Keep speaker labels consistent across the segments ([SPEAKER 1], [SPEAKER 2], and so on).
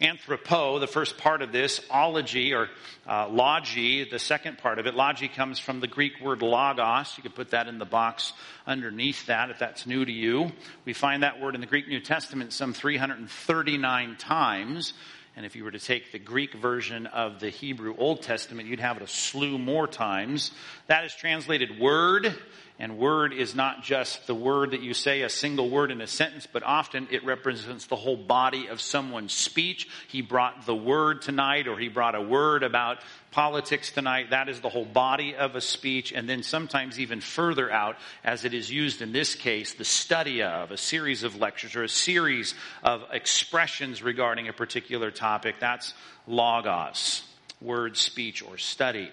[SPEAKER 1] Anthropo, the first part of this, ology or uh, logy, the second part of it. Logy comes from the Greek word logos. You can put that in the box underneath that if that's new to you. We find that word in the Greek New Testament some 339 times. And if you were to take the Greek version of the Hebrew Old Testament, you'd have it a slew more times. That is translated word. And word is not just the word that you say, a single word in a sentence, but often it represents the whole body of someone's speech. He brought the word tonight, or he brought a word about politics tonight. That is the whole body of a speech. And then sometimes even further out, as it is used in this case, the study of a series of lectures or a series of expressions regarding a particular topic. That's logos, word, speech, or study.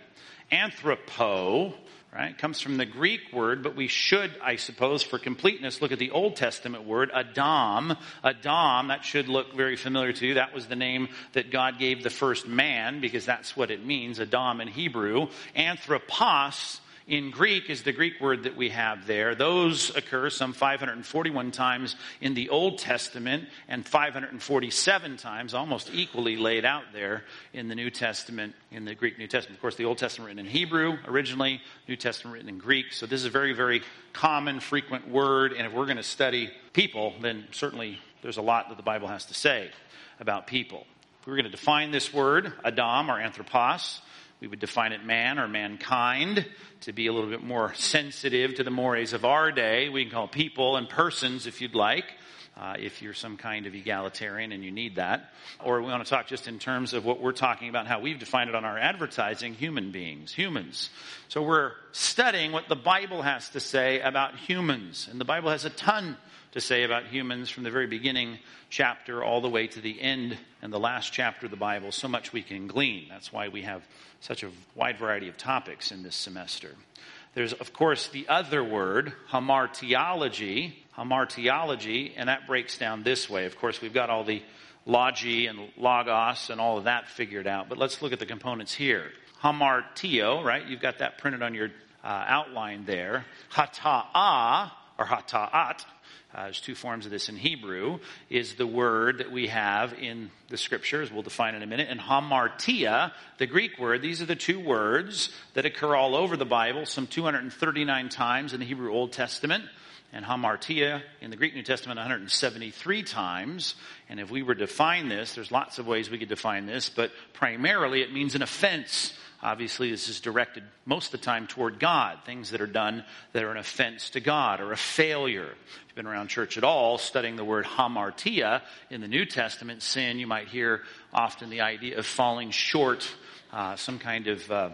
[SPEAKER 1] Anthropo, right? Comes from the Greek word, but we should, I suppose, for completeness, look at the Old Testament word, Adam. Adam, that should look very familiar to you. That was the name that God gave the first man, because that's what it means, Adam in Hebrew. Anthropos, in Greek is the Greek word that we have there. Those occur some 541 times in the Old Testament and 547 times, almost equally laid out there in the New Testament, in the Greek New Testament. Of course, the Old Testament written in Hebrew originally, New Testament written in Greek. So this is a very, very common, frequent word. And if we're going to study people, then certainly there's a lot that the Bible has to say about people. If we're going to define this word, Adam or anthropos, we would define it man or mankind to be a little bit more sensitive to the mores of our day. We can call people and persons if you'd like. Uh, if you're some kind of egalitarian and you need that. Or we want to talk just in terms of what we're talking about, how we've defined it on our advertising human beings, humans. So we're studying what the Bible has to say about humans. And the Bible has a ton to say about humans from the very beginning chapter all the way to the end and the last chapter of the Bible. So much we can glean. That's why we have such a wide variety of topics in this semester. There's, of course, the other word, hamartiology, hamartiology, and that breaks down this way. Of course, we've got all the logi and logos and all of that figured out, but let's look at the components here. Hamartio, right? You've got that printed on your uh, outline there. Hata'a, or hata'at, uh, there's two forms of this in Hebrew, is the word that we have in the scriptures. We'll define in a minute. And hamartia, the Greek word, these are the two words that occur all over the Bible, some 239 times in the Hebrew Old Testament. And hamartia in the Greek New Testament 173 times. And if we were to define this, there's lots of ways we could define this, but primarily it means an offense Obviously, this is directed most of the time toward God, things that are done that are an offense to God or a failure. If you've been around church at all, studying the word hamartia in the New Testament, sin, you might hear often the idea of falling short, uh, some kind of uh,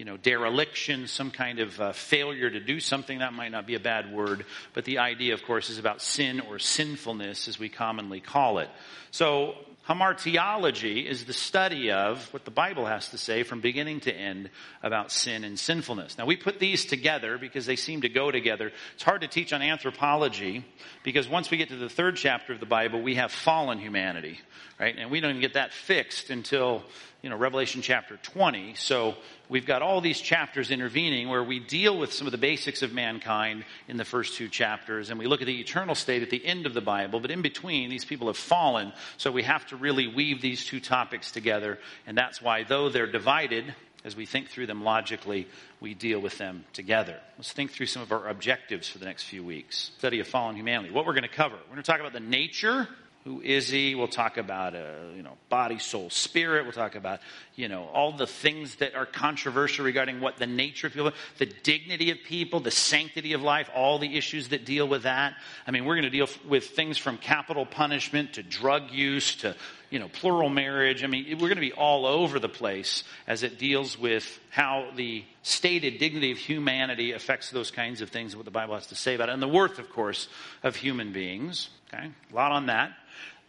[SPEAKER 1] you know, dereliction, some kind of uh, failure to do something. That might not be a bad word, but the idea, of course, is about sin or sinfulness, as we commonly call it. So Hamartiology is the study of what the Bible has to say from beginning to end about sin and sinfulness. Now we put these together because they seem to go together. It's hard to teach on anthropology because once we get to the third chapter of the Bible, we have fallen humanity, right? And we don't even get that fixed until you know, Revelation chapter 20. So we've got all these chapters intervening where we deal with some of the basics of mankind in the first two chapters and we look at the eternal state at the end of the Bible. But in between, these people have fallen. So we have to really weave these two topics together. And that's why, though they're divided, as we think through them logically, we deal with them together. Let's think through some of our objectives for the next few weeks. Study of fallen humanity. What we're going to cover. We're going to talk about the nature who is he? We'll talk about, uh, you know, body, soul, spirit. We'll talk about, you know, all the things that are controversial regarding what the nature of people, the dignity of people, the sanctity of life, all the issues that deal with that. I mean, we're going to deal with things from capital punishment to drug use to, you know, plural marriage. I mean, we're going to be all over the place as it deals with how the stated dignity of humanity affects those kinds of things, what the Bible has to say about it, and the worth, of course, of human beings. Okay? A lot on that.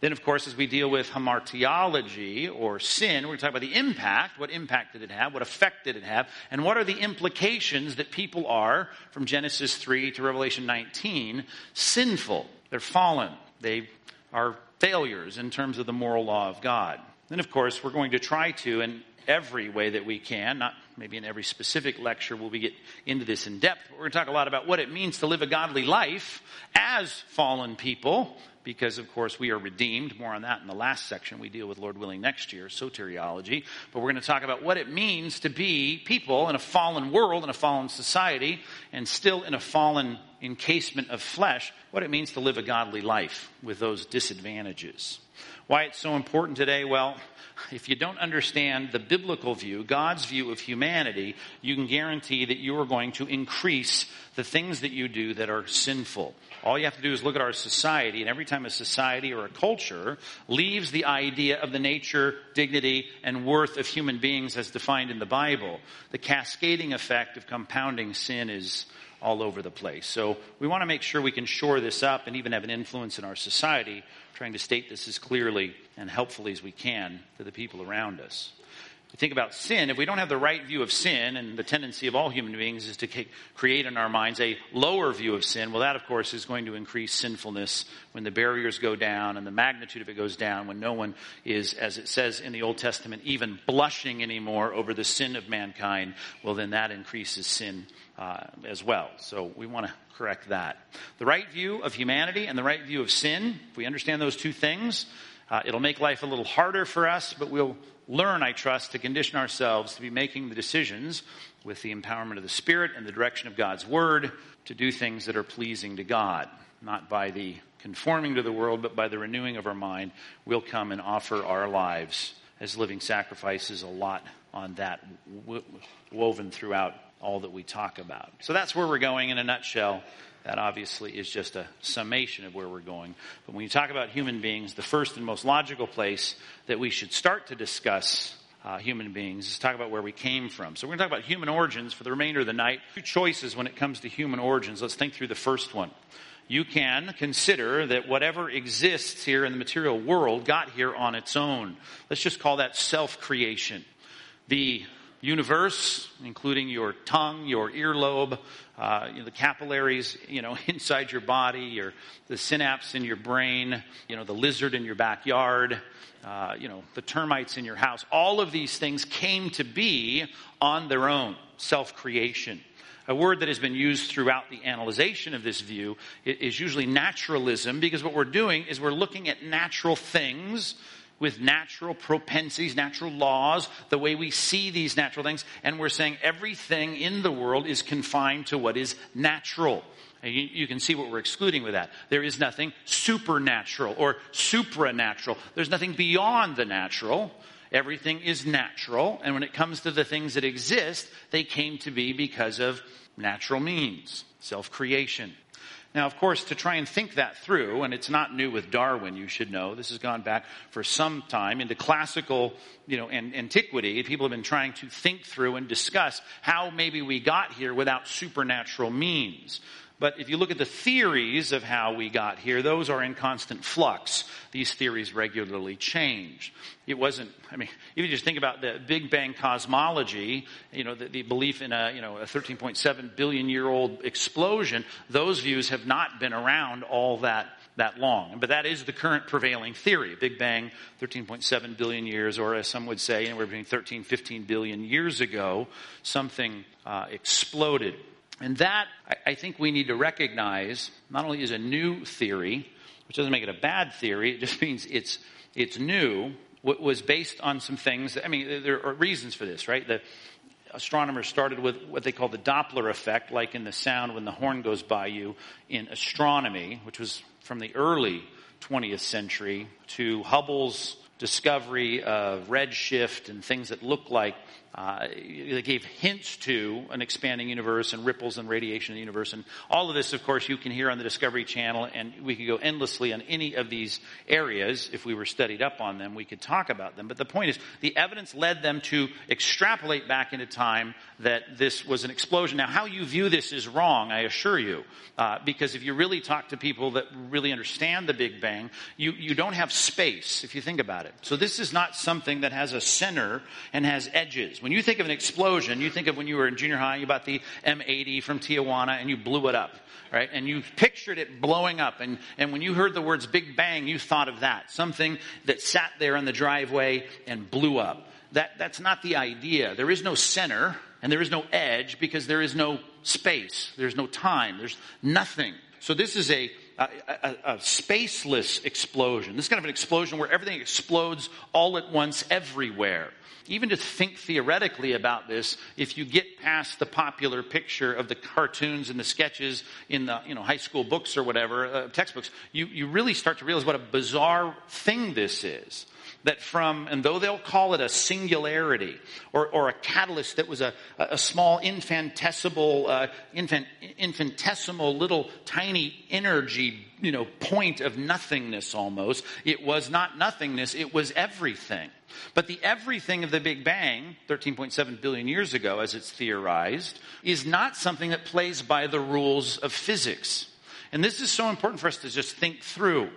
[SPEAKER 1] Then, of course, as we deal with hamartiology or sin, we're going to talk about the impact. What impact did it have? What effect did it have? And what are the implications that people are, from Genesis 3 to Revelation 19, sinful? They're fallen. They are failures in terms of the moral law of God. Then, of course, we're going to try to, and every way that we can. Not maybe in every specific lecture will we get into this in depth. But we're going to talk a lot about what it means to live a godly life as fallen people, because of course we are redeemed. More on that in the last section we deal with, Lord willing, next year, soteriology. But we're going to talk about what it means to be people in a fallen world, in a fallen society, and still in a fallen encasement of flesh, what it means to live a godly life with those disadvantages. Why it's so important today? Well, if you don't understand the biblical view, God's view of humanity, you can guarantee that you are going to increase the things that you do that are sinful. All you have to do is look at our society, and every time a society or a culture leaves the idea of the nature, dignity, and worth of human beings as defined in the Bible, the cascading effect of compounding sin is all over the place. So we want to make sure we can shore this up and even have an influence in our society, trying to state this as clearly and helpfully as we can to the people around us we think about sin, if we don't have the right view of sin, and the tendency of all human beings is to create in our minds a lower view of sin, well, that, of course, is going to increase sinfulness when the barriers go down and the magnitude of it goes down, when no one is, as it says in the Old Testament, even blushing anymore over the sin of mankind, well, then that increases sin uh, as well. So we want to correct that. The right view of humanity and the right view of sin, if we understand those two things, uh, it'll make life a little harder for us, but we'll learn, I trust, to condition ourselves to be making the decisions with the empowerment of the Spirit and the direction of God's Word to do things that are pleasing to God, not by the conforming to the world, but by the renewing of our mind. We'll come and offer our lives as living sacrifices, a lot on that woven throughout all that we talk about. So that's where we're going in a nutshell. That obviously is just a summation of where we're going. But when you talk about human beings, the first and most logical place that we should start to discuss uh, human beings is talk about where we came from. So we're going to talk about human origins for the remainder of the night. Two choices when it comes to human origins. Let's think through the first one. You can consider that whatever exists here in the material world got here on its own. Let's just call that self creation. The universe, including your tongue, your earlobe, uh, you know, the capillaries, you know, inside your body, your the synapse in your brain, you know, the lizard in your backyard, uh, you know, the termites in your house. All of these things came to be on their own, self-creation. A word that has been used throughout the analyzation of this view is usually naturalism, because what we're doing is we're looking at natural things with natural propensities, natural laws, the way we see these natural things, and we're saying everything in the world is confined to what is natural. You, you, can see what we're excluding with that. There is nothing supernatural or supranatural. There's nothing beyond the natural. Everything is natural. And when it comes to the things that exist, they came to be because of natural means, self creation. Now, of course, to try and think that through, and it's not new with Darwin, you should know, this has gone back for some time into classical, you know, antiquity. People have been trying to think through and discuss how maybe we got here without supernatural means. But if you look at the theories of how we got here, those are in constant flux. These theories regularly change. It wasn't, I mean, if you just think about the Big Bang cosmology, you know, the, the belief in a, you know, a 13.7 billion year old explosion, those views have not been around all that that long. But that is the current prevailing theory. Big Bang, 13.7 billion years, or as some would say, anywhere between 13, 15 billion years ago, something uh, exploded. And that, I think we need to recognize, not only is a new theory, which doesn't make it a bad theory, it just means it's, it's new, was based on some things. I mean, there are reasons for this, right? The astronomers started with what they call the Doppler effect, like in the sound when the horn goes by you in astronomy, which was from the early 20th century, to Hubble's discovery of redshift and things that look like uh, they gave hints to an expanding universe and ripples and radiation in the universe. And all of this, of course, you can hear on the Discovery Channel, and we could go endlessly on any of these areas. If we were studied up on them, we could talk about them. But the point is, the evidence led them to extrapolate back into time that this was an explosion. Now, how you view this is wrong, I assure you. Uh, because if you really talk to people that really understand the Big Bang, you, you don't have space, if you think about it. So this is not something that has a center and has edges. When you think of an explosion, you think of when you were in junior high, you bought the M80 from Tijuana and you blew it up, right? And you pictured it blowing up. And, and when you heard the words Big Bang, you thought of that. Something that sat there in the driveway and blew up. that, that's not the idea. There is no center and there is no edge because there is no space. There's no time. There's nothing. So this is a, a, a, a, spaceless explosion. This is kind of an explosion where everything explodes all at once everywhere. Even to think theoretically about this, if you get past the popular picture of the cartoons and the sketches in the you know, high school books or whatever, uh, textbooks, you, you really start to realize what a bizarre thing this is that from, and though they'll call it a singularity or, or a catalyst that was a, a small infinitesimal, uh, infant, infinitesimal little tiny energy, you know, point of nothingness almost, it was not nothingness, it was everything. But the everything of the Big Bang, 13.7 billion years ago as it's theorized, is not something that plays by the rules of physics. And this is so important for us to just think through.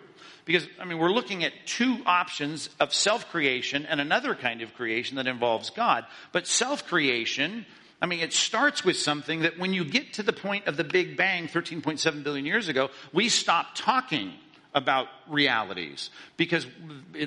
[SPEAKER 1] Because, I mean, we're looking at two options of self creation and another kind of creation that involves God. But self creation, I mean, it starts with something that when you get to the point of the Big Bang 13.7 billion years ago, we stop talking about realities because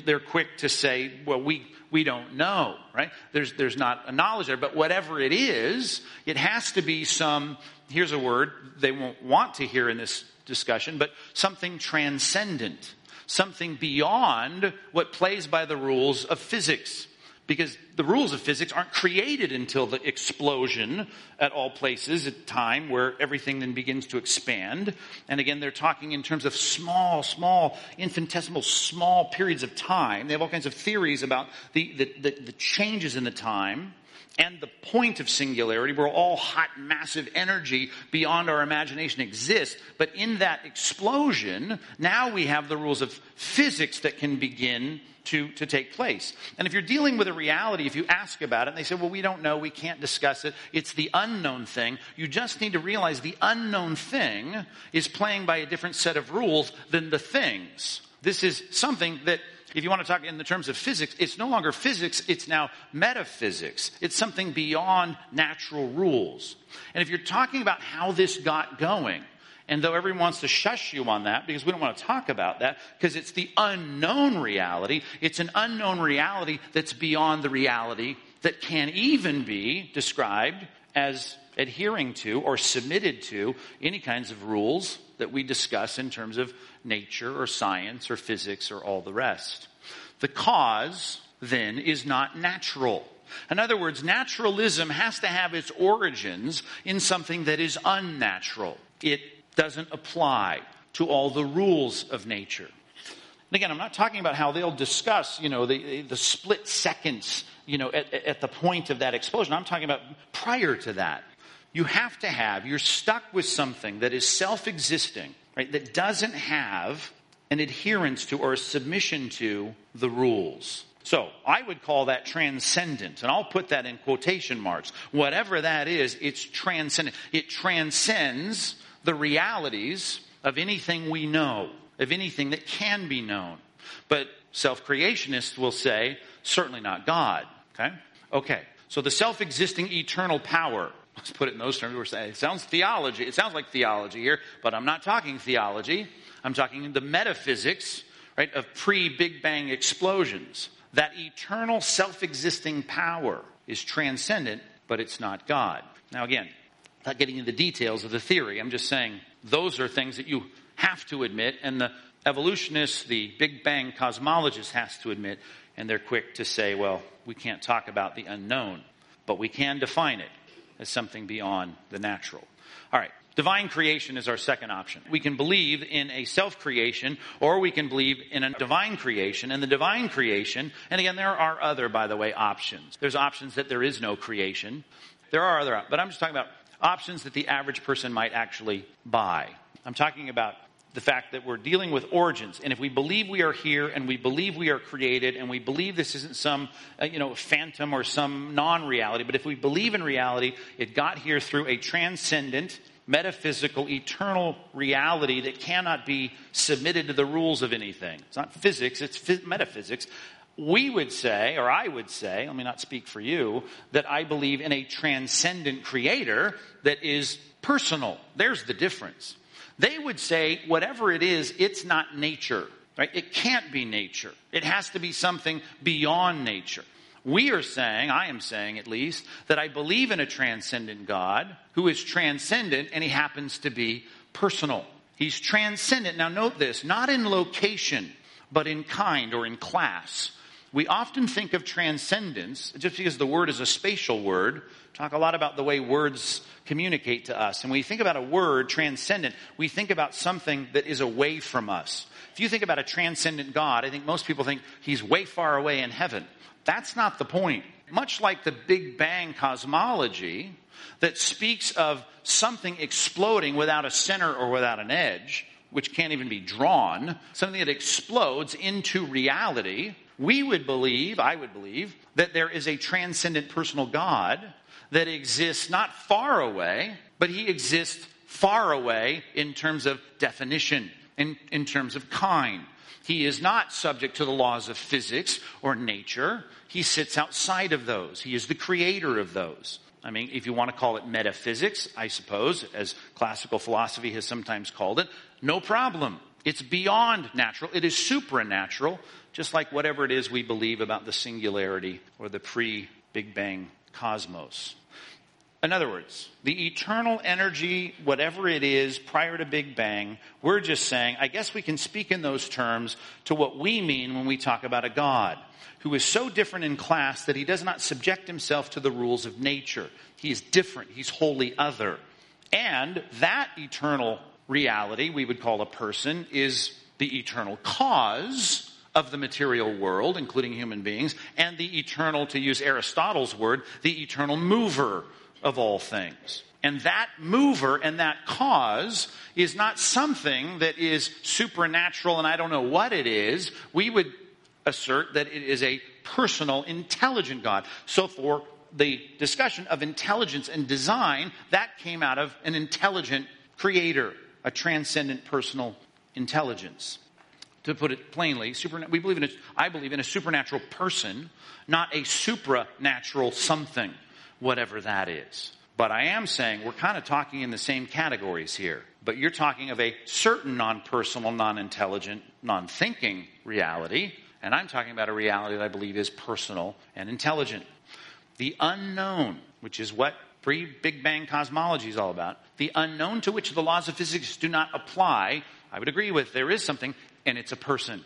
[SPEAKER 1] they're quick to say, well, we, we don't know, right? There's, there's not a knowledge there, but whatever it is, it has to be some, here's a word they won't want to hear in this discussion, but something transcendent something beyond what plays by the rules of physics. Because the rules of physics aren't created until the explosion at all places at time where everything then begins to expand. And again, they're talking in terms of small, small, infinitesimal, small periods of time. They have all kinds of theories about the, the, the, the changes in the time and the point of singularity, where all hot, massive energy beyond our imagination exists. But in that explosion, now we have the rules of physics that can begin to, to take place. And if you're dealing with a reality, if you ask about it, and they say, well, we don't know, we can't discuss it, it's the unknown thing, you just need to realize the unknown thing is playing by a different set of rules than the things. This is something that if you want to talk in the terms of physics, it's no longer physics, it's now metaphysics. It's something beyond natural rules. And if you're talking about how this got going, and though everyone wants to shush you on that because we don't want to talk about that because it's the unknown reality, it's an unknown reality that's beyond the reality that can even be described as adhering to or submitted to any kinds of rules that we discuss in terms of nature or science or physics or all the rest. The cause, then, is not natural. In other words, naturalism has to have its origins in something that is unnatural. It doesn't apply to all the rules of nature. And again, I'm not talking about how they'll discuss, you know, the, the split seconds, you know, at, at the point of that explosion. I'm talking about prior to that. You have to have, you're stuck with something that is self existing, right, that doesn't have an adherence to or a submission to the rules. So I would call that transcendent, and I'll put that in quotation marks. Whatever that is, it's transcendent. It transcends the realities of anything we know, of anything that can be known. But self creationists will say, certainly not God. Okay? Okay. So the self existing eternal power Let's put it in those terms. We're saying it sounds theology. It sounds like theology here, but I'm not talking theology. I'm talking the metaphysics, right, of pre-Big Bang explosions. That eternal self-existing power is transcendent, but it's not God. Now again, not getting into the details of the theory. I'm just saying those are things that you have to admit, and the evolutionists, the Big Bang cosmologists has to admit, and they're quick to say, well, we can't talk about the unknown, but we can define it as something beyond the natural. All right. Divine creation is our second option. We can believe in a self creation or we can believe in a divine creation. And the divine creation, and again, there are other, by the way, options. There's options that there is no creation. There are other, but I'm just talking about options that the average person might actually buy. I'm talking about the fact that we're dealing with origins. And if we believe we are here and we believe we are created and we believe this isn't some, uh, you know, phantom or some non-reality, but if we believe in reality, it got here through a transcendent, metaphysical, eternal reality that cannot be submitted to the rules of anything. It's not physics, it's metaphysics. We would say, or I would say, let me not speak for you, that I believe in a transcendent creator that is personal. There's the difference. They would say, whatever it is, it's not nature, right? It can't be nature. It has to be something beyond nature. We are saying, I am saying at least, that I believe in a transcendent God who is transcendent and he happens to be personal. He's transcendent. Now note this, not in location, but in kind or in class. We often think of transcendence, just because the word is a spatial word, talk a lot about the way words communicate to us. And when we think about a word, transcendent, we think about something that is away from us. If you think about a transcendent God, I think most people think he's way far away in heaven. That's not the point. Much like the Big Bang cosmology that speaks of something exploding without a center or without an edge, which can't even be drawn, something that explodes into reality, we would believe, I would believe, that there is a transcendent personal God that exists not far away, but he exists far away in terms of definition, in, in terms of kind. He is not subject to the laws of physics or nature. He sits outside of those. He is the creator of those. I mean, if you want to call it metaphysics, I suppose, as classical philosophy has sometimes called it, no problem. It's beyond natural. It is supranatural, just like whatever it is we believe about the singularity or the pre Big Bang cosmos. In other words, the eternal energy, whatever it is prior to Big Bang, we're just saying, I guess we can speak in those terms to what we mean when we talk about a God who is so different in class that he does not subject himself to the rules of nature. He is different. He's wholly other. And that eternal reality, we would call a person, is the eternal cause of the material world, including human beings, and the eternal, to use Aristotle's word, the eternal mover of all things. And that mover and that cause is not something that is supernatural and I don't know what it is. We would assert that it is a personal, intelligent God. So for the discussion of intelligence and design, that came out of an intelligent creator, a transcendent personal intelligence. To put it plainly, super, we believe in a, I believe in a supernatural person, not a supranatural something whatever that is. But I am saying we're kind of talking in the same categories here. But you're talking of a certain non personal, non intelligent, non thinking reality. And I'm talking about a reality that I believe is personal and intelligent. The unknown, which is what pre Big Bang cosmology is all about, the unknown to which the laws of physics do not apply, I would agree with. There is something, and it's a person.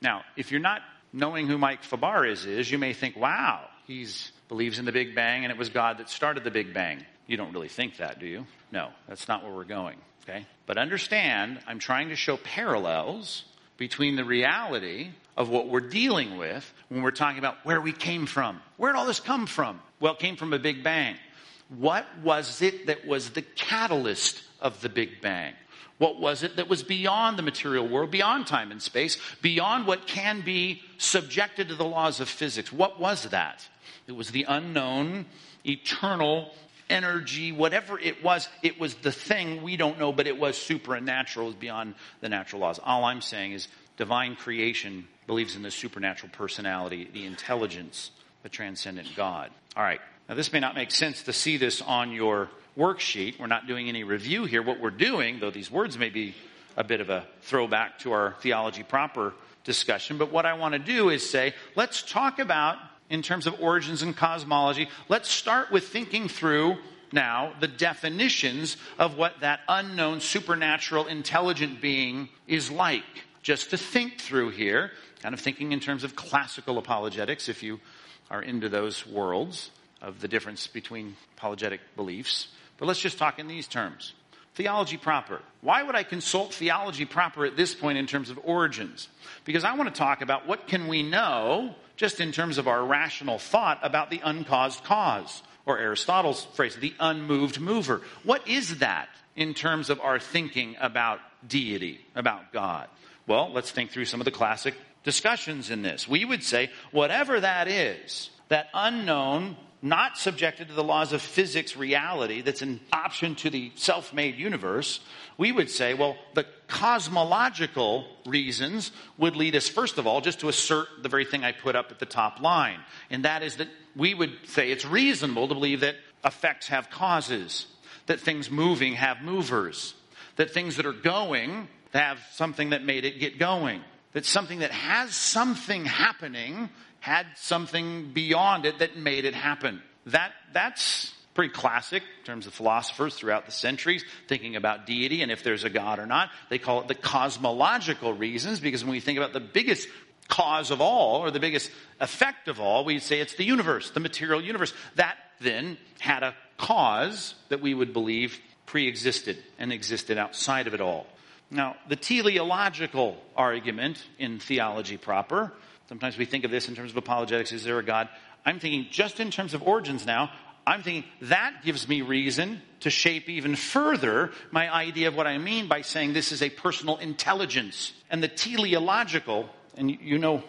[SPEAKER 1] Now, if you're not knowing who Mike Fabarez is, is you may think, wow, he believes in the Big Bang and it was God that started the Big Bang. You don't really think that, do you? No, that's not where we're going. Okay? But understand, I'm trying to show parallels between the reality of what we're dealing with when we're talking about where we came from. Where did all this come from? Well, it came from a Big Bang. What was it that was the catalyst of the Big Bang? What was it that was beyond the material world, beyond time and space, beyond what can be subjected to the laws of physics? What was that? It was the unknown, eternal energy, whatever it was, it was the thing we don't know, but it was supernatural, it was beyond the natural laws. All I'm saying is divine creation believes in the supernatural personality, the intelligence, the transcendent God. All right. Now, this may not make sense to see this on your worksheet. We're not doing any review here. What we're doing, though these words may be a bit of a throwback to our theology proper discussion, but what I want to do is say, let's talk about in terms of origins and cosmology, let's start with thinking through now the definitions of what that unknown supernatural intelligent being is like. Just to think through here, kind of thinking in terms of classical apologetics, if you are into those worlds of the difference between apologetic beliefs. But let's just talk in these terms. Theology proper. Why would I consult theology proper at this point in terms of origins? Because I want to talk about what can we know just in terms of our rational thought about the uncaused cause, or Aristotle's phrase, the unmoved mover. What is that in terms of our thinking about deity, about God? Well, let's think through some of the classic discussions in this. We would say, whatever that is, that unknown, not subjected to the laws of physics reality that's an option to the self made universe, we would say, well, the cosmological reasons would lead us, first of all, just to assert the very thing I put up at the top line. And that is that we would say it's reasonable to believe that effects have causes, that things moving have movers, that things that are going have something that made it get going, that something that has something happening had something beyond it that made it happen. That, that's pretty classic in terms of philosophers throughout the centuries thinking about deity and if there's a God or not. They call it the cosmological reasons because when we think about the biggest cause of all or the biggest effect of all, we say it's the universe, the material universe. That then had a cause that we would believe pre-existed and existed outside of it all. Now, the teleological argument in theology proper, sometimes we think of this in terms of apologetics, is there a God? I'm thinking just in terms of origins now, I'm thinking that gives me reason to shape even further my idea of what I mean by saying this is a personal intelligence. And the teleological, and you know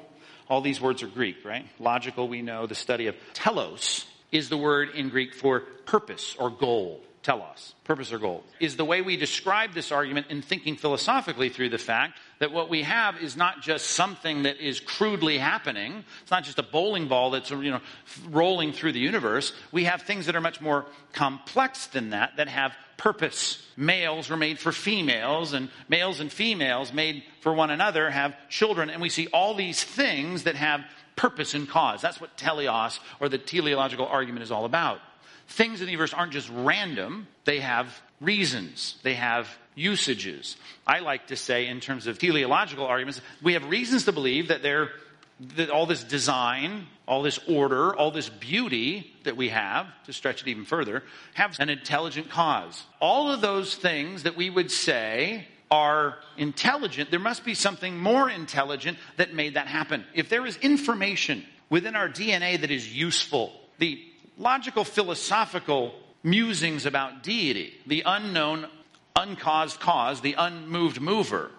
[SPEAKER 1] all these words are Greek, right? Logical, we know the study of telos is the word in Greek for purpose or goal telos, purpose or goal, is the way we describe this argument in thinking philosophically through the fact that what we have is not just something that is crudely happening. It's not just a bowling ball that's, you know, rolling through the universe. We have things that are much more complex than that, that have purpose. Males were made for females, and males and females made for one another have children, and we see all these things that have purpose and cause. That's what teleos or the teleological argument is all about things in the universe aren't just random, they have reasons, they have usages. I like to say, in terms of teleological arguments, we have reasons to believe that that all this design, all this order, all this beauty that we have, to stretch it even further, have an intelligent cause. All of those things that we would say are intelligent, there must be something more intelligent that made that happen. If there is information within our DNA that is useful, the logical philosophical musings about deity, the unknown, uncaused cause, the unmoved mover,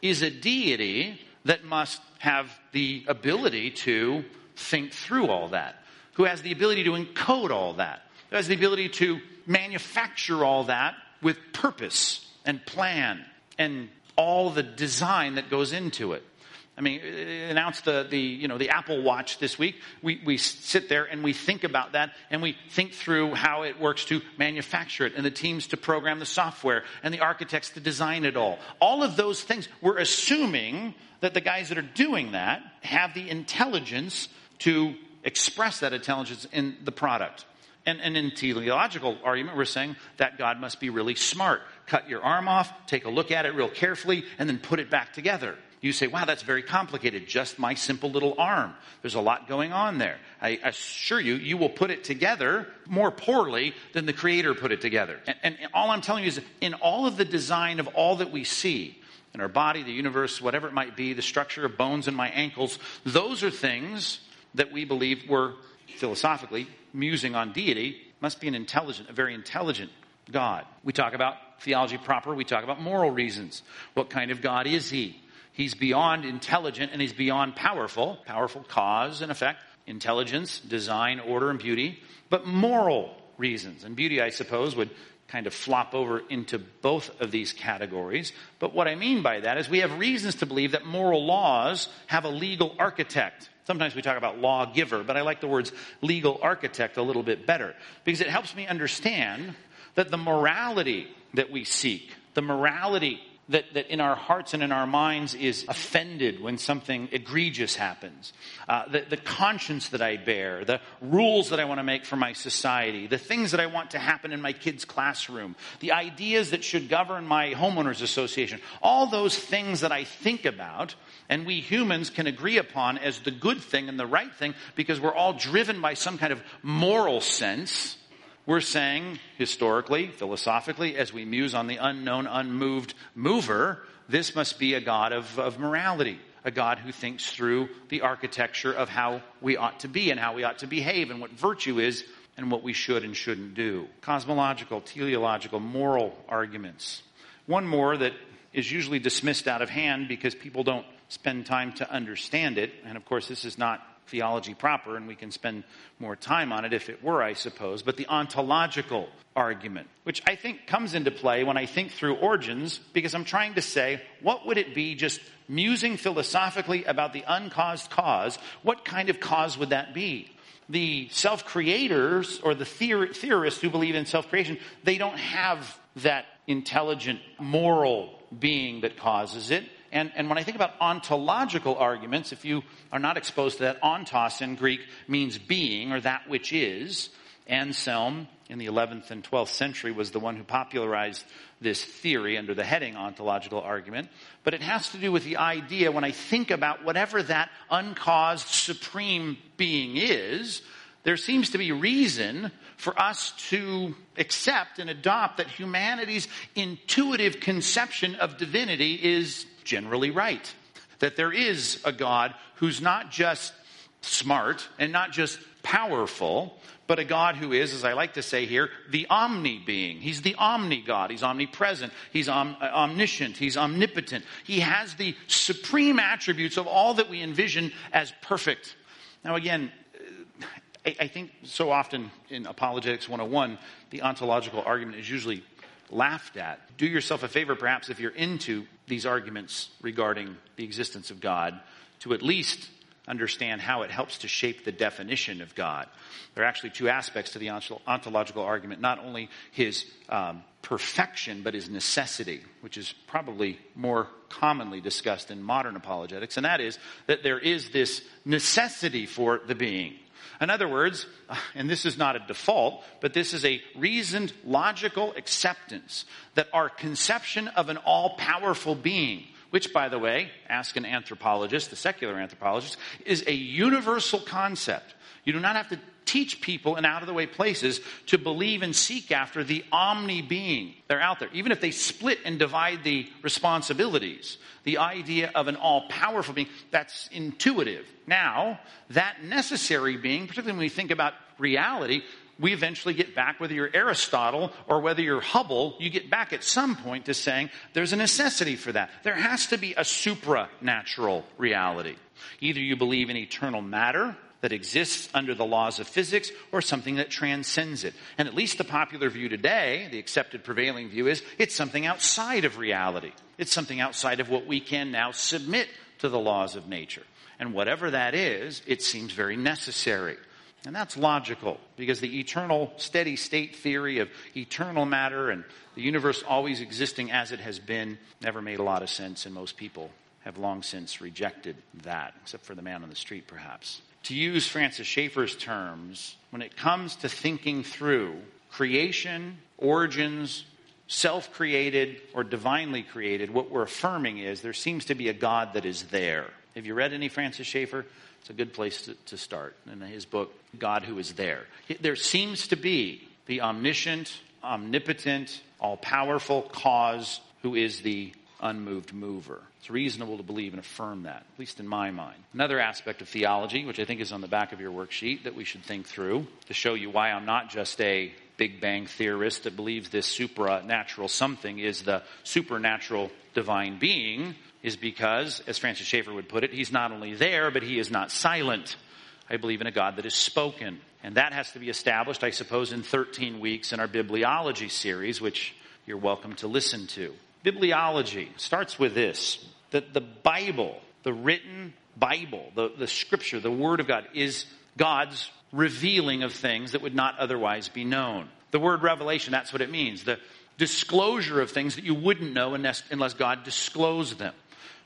[SPEAKER 1] is a deity that must have the ability to think through all that, who has the ability to encode all that, who has the ability to manufacture all that with purpose and plan and all the design that goes into it. I mean, announced the, the, you know, the Apple Watch this week. We, we sit there and we think about that and we think through how it works to manufacture it and the teams to program the software and the architects to design it all. All of those things, we're assuming that the guys that are doing that have the intelligence to express that intelligence in the product. And, and in teleological argument, we're saying that God must be really smart. Cut your arm off, take a look at it real carefully, and then put it back together. You say, wow, that's very complicated. Just my simple little arm. There's a lot going on there. I assure you, you will put it together more poorly than the creator put it together. And, and all I'm telling you is in all of the design of all that we see, in our body, the universe, whatever it might be, the structure of bones in my ankles, those are things that we believe were philosophically musing on deity, must be an intelligent, a very intelligent God. We talk about theology proper, we talk about moral reasons. What kind of God is he? He's beyond intelligent and he's beyond powerful. Powerful cause and effect, intelligence, design, order, and beauty. But moral reasons. And beauty, I suppose, would kind of flop over into both of these categories. But what I mean by that is we have reasons to believe that moral laws have a legal architect. Sometimes we talk about lawgiver, but I like the words legal architect a little bit better because it helps me understand that the morality that we seek, the morality that, that in our hearts and in our minds is offended when something egregious happens. Uh, the, the conscience that I bear, the rules that I want to make for my society, the things that I want to happen in my kids' classroom, the ideas that should govern my homeowners association, all those things that I think about and we humans can agree upon as the good thing and the right thing because we're all driven by some kind of moral sense we're saying, historically, philosophically, as we muse on the unknown, unmoved mover, this must be a God of, of morality, a God who thinks through the architecture of how we ought to be and how we ought to behave and what virtue is and what we should and shouldn't do. Cosmological, teleological, moral arguments. One more that is usually dismissed out of hand because people don't spend time to understand it. And of course, this is not theology proper, and we can spend more time on it if it were, I suppose, but the ontological argument, which I think comes into play when I think through origins, because I'm trying to say, what would it be just musing philosophically about the uncaused cause? What kind of cause would that be? The self creators or the theor- theorists who believe in self creation, they don't have that intelligent moral being that causes it And, and when I think about ontological arguments, if you are not exposed to that, ontos in Greek means being or that which is. Anselm in the 11th and 12th century was the one who popularized this theory under the heading ontological argument. But it has to do with the idea when I think about whatever that uncaused supreme being is, there seems to be reason for us to accept and adopt that humanity's intuitive conception of divinity is generally right. That there is a God who's not just smart and not just powerful, but a God who is, as I like to say here, the omni being. He's the omni God. He's omnipresent. He's om- uh, omniscient. He's omnipotent. He has the supreme attributes of all that we envision as perfect. Now, again, uh, I, I think so often in Apologetics 101, the ontological argument is usually laughed at. Do yourself a favor, perhaps, if you're into these arguments regarding the existence of God, to at least understand how it helps to shape the definition of God. There are actually two aspects to the ontological argument not only his um, perfection, but his necessity, which is probably more commonly discussed in modern apologetics, and that is that there is this necessity for the being. In other words, uh, and this is not a default, but this is a reasoned, logical acceptance that our conception of an all powerful being, which, by the way, ask an anthropologist, a secular anthropologist, is a universal concept. You do not have to teach people in out of the way places to believe and seek after the omni being. They're out there. Even if they split and divide the responsibilities, the idea of an all powerful being, that's intuitive. Now, that necessary being, particularly when we think about reality, we eventually get back, whether you're Aristotle or whether you're Hubble, you get back at some point to saying there's a necessity for that. There has to be a supranatural reality. Either you believe in eternal matter, that exists under the laws of physics or something that transcends it. And at least the popular view today, the accepted prevailing view is it's something outside of reality. It's something outside of what we can now submit to the laws of nature. And whatever that is, it seems very necessary. And that's logical because the eternal steady state theory of eternal matter and the universe always existing as it has been never made a lot of sense, and most people have long since rejected that, except for the man on the street, perhaps to use Francis Schaeffer's terms, when it comes to thinking through creation, origins, self created or divinely created, what we're affirming is there seems to be a God that is there. Have you read any Francis Schaeffer? It's a good place to, to start in his book, God Who Is There. There seems to be the omniscient, omnipotent, all powerful cause who is the unmoved mover. It's reasonable to believe and affirm that, at least in my mind. Another aspect of theology, which I think is on the back of your worksheet, that we should think through to show you why I'm not just a Big Bang theorist that believes this supernatural something is the supernatural divine being, is because, as Francis Schaeffer would put it, he's not only there, but he is not silent. I believe in a God that is spoken. And that has to be established, I suppose, in 13 weeks in our bibliology series, which you're welcome to listen to. Bibliology starts with this that the Bible, the written Bible, the, the scripture, the Word of God, is God's revealing of things that would not otherwise be known. The word revelation, that's what it means. The disclosure of things that you wouldn't know unless, unless God disclosed them.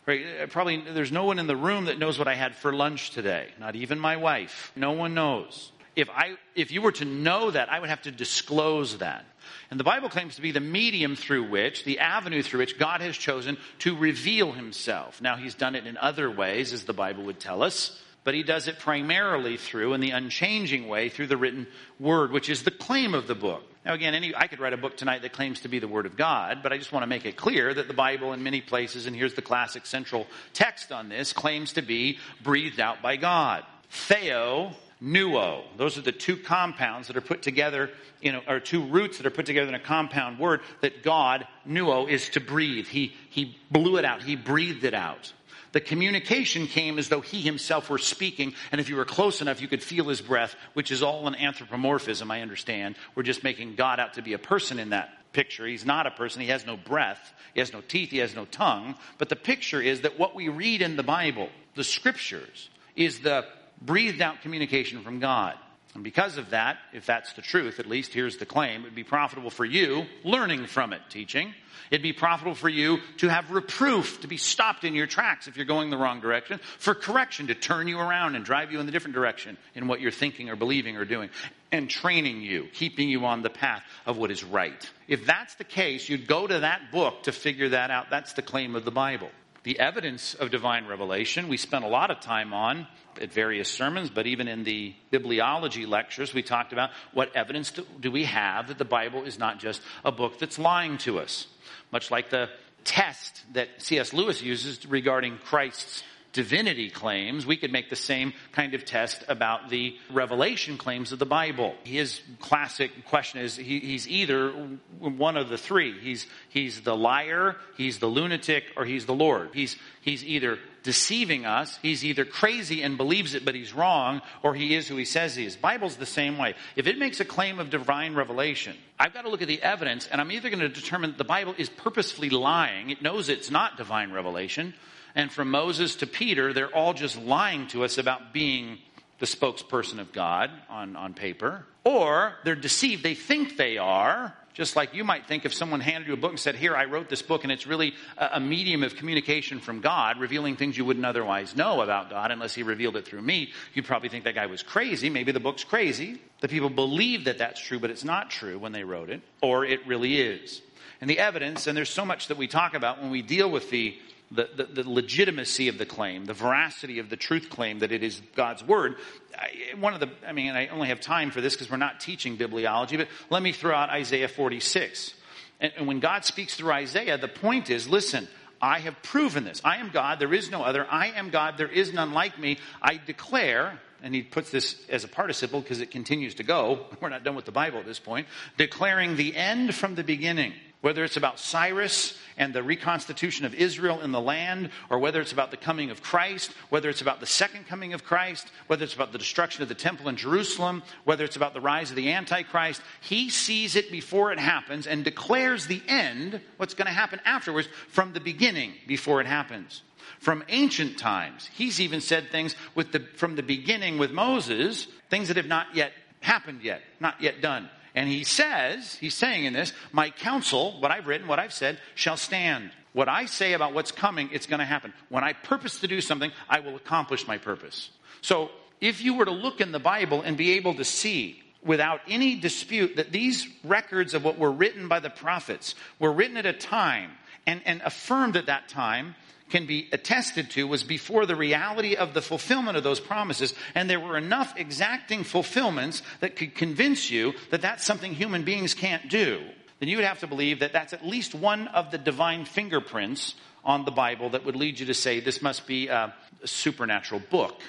[SPEAKER 1] Right? Uh, probably there's no one in the room that knows what I had for lunch today. Not even my wife. No one knows. If I, if you were to know that, I would have to disclose that. And the Bible claims to be the medium through which, the avenue through which God has chosen to reveal himself. Now, he's done it in other ways, as the Bible would tell us, but he does it primarily through, in the unchanging way, through the written word, which is the claim of the book. Now, again, any, I could write a book tonight that claims to be the Word of God, but I just want to make it clear that the Bible, in many places, and here's the classic central text on this, claims to be breathed out by God. Theo pneuo. Those are the two compounds that are put together, you know, or two roots that are put together in a compound word that God, pneuo, is to breathe. He, he blew it out. He breathed it out. The communication came as though he himself were speaking, and if you were close enough, you could feel his breath, which is all an anthropomorphism, I understand. We're just making God out to be a person in that picture. He's not a person. He has no breath. He has no teeth. He has no tongue. But the picture is that what we read in the Bible, the scriptures, is the breathed out communication from God. And because of that, if that's the truth, at least here's the claim, it would be profitable for you learning from it, teaching. It'd be profitable for you to have reproof, to be stopped in your tracks if you're going the wrong direction, for correction, to turn you around and drive you in the different direction in what you're thinking or believing or doing, and training you, keeping you on the path of what is right. If that's the case, you'd go to that book to figure that out. That's the claim of the Bible the evidence of divine revelation we spent a lot of time on at various sermons, but even in the bibliology lectures, we talked about what evidence do, do, we have that the Bible is not just a book that's lying to us. Much like the test that C.S. Lewis uses regarding Christ's divinity claims, we could make the same kind of test about the revelation claims of the Bible. His classic question is he, he's either one of the three. He's, he's the liar, he's the lunatic, or he's the Lord. He's, he's either deceiving us, he's either crazy and believes it but he's wrong, or he is who he says he is. Bible's the same way. If it makes a claim of divine revelation, I've got to look at the evidence and I'm either going to determine that the Bible is purposefully lying, it knows it's not divine revelation, and from Moses to Peter, they're all just lying to us about being the spokesperson of God on, on paper. Or they're deceived. They think they are, just like you might think if someone handed you a book and said, Here, I wrote this book, and it's really a, medium of communication from God, revealing things you wouldn't otherwise know about God unless He revealed it through me. You'd probably think that guy was crazy. Maybe the book's crazy. The people believe that that's true, but it's not true when they wrote it, or it really is. And the evidence, and there's so much that we talk about when we deal with the the, the, the, legitimacy of the claim, the veracity of the truth claim that it is God's word. I, one of the, I mean, I only have time for this because we're not teaching bibliology, but let me throw out Isaiah 46. And, and when God speaks through Isaiah, the point is, listen, I have proven this. I am God, there is no other. I am God, there is none like me. I declare, and he puts this as a participle because it continues to go. We're not done with the Bible at this point. Declaring the end from the beginning whether it's about Cyrus and the reconstitution of Israel in the land, or whether it's about the coming of Christ, whether it's about the second coming of Christ, whether it's about the destruction of the temple in Jerusalem, whether it's about the rise of the Antichrist, he sees it before it happens and declares the end, what's going to happen afterwards, from the beginning before it happens. From ancient times, he's even said things with the, from the beginning with Moses, things that have not yet happened yet, not yet done. And he says, he's saying in this, my counsel, what I've written, what I've said, shall stand. What I say about what's coming, it's going to happen. When I purpose to do something, I will accomplish my purpose. So if you were to look in the Bible and be able to see without any dispute that these records of what were written by the prophets were written at a time and, and affirmed at that time can be attested to was before the reality of the fulfillment of those promises. And there were enough exacting fulfillments that could convince you that that's something human beings can't do. Then you would have to believe that that's at least one of the divine fingerprints on the Bible that would lead you to say this must be a, supernatural book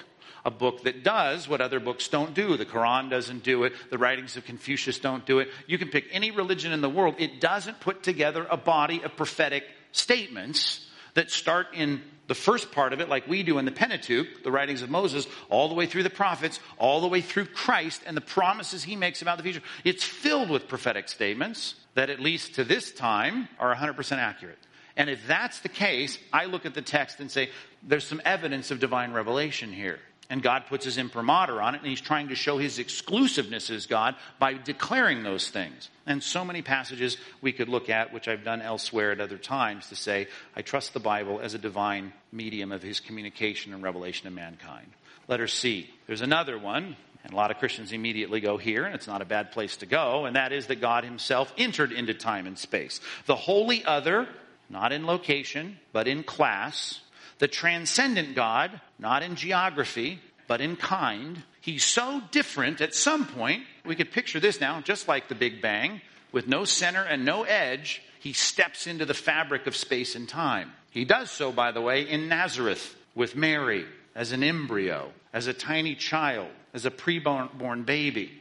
[SPEAKER 1] a book that does what other books don't do. The Quran doesn't do it. The writings of Confucius don't do it. You can pick any religion in the world. It doesn't put together a body of prophetic statements that start in the first part of it, like we do in the Pentateuch, the writings of Moses, all the way through the prophets, all the way through Christ and the promises he makes about the future. It's filled with prophetic statements that, at least to this time, are 100% accurate. And if that's the case, I look at the text and say, there's some evidence of divine revelation here. And God puts his imprimatur on it, and he's trying to show his exclusiveness as God by declaring those things. And so many passages we could look at, which I've done elsewhere at other times, to say, I trust the Bible as a divine medium of his communication and revelation to mankind. Letter C. There's another one, and a lot of Christians immediately go here, and it's not a bad place to go, and that is that God himself entered into time and space. The wholly other, not in location, but in class, the transcendent God, not in geography, but in kind. He's so different at some point, we could picture this now, just like the Big Bang, with no center and no edge, he steps into the fabric of space and time. He does so, by the way, in Nazareth with Mary as an embryo, as a tiny child, as a preborn born baby,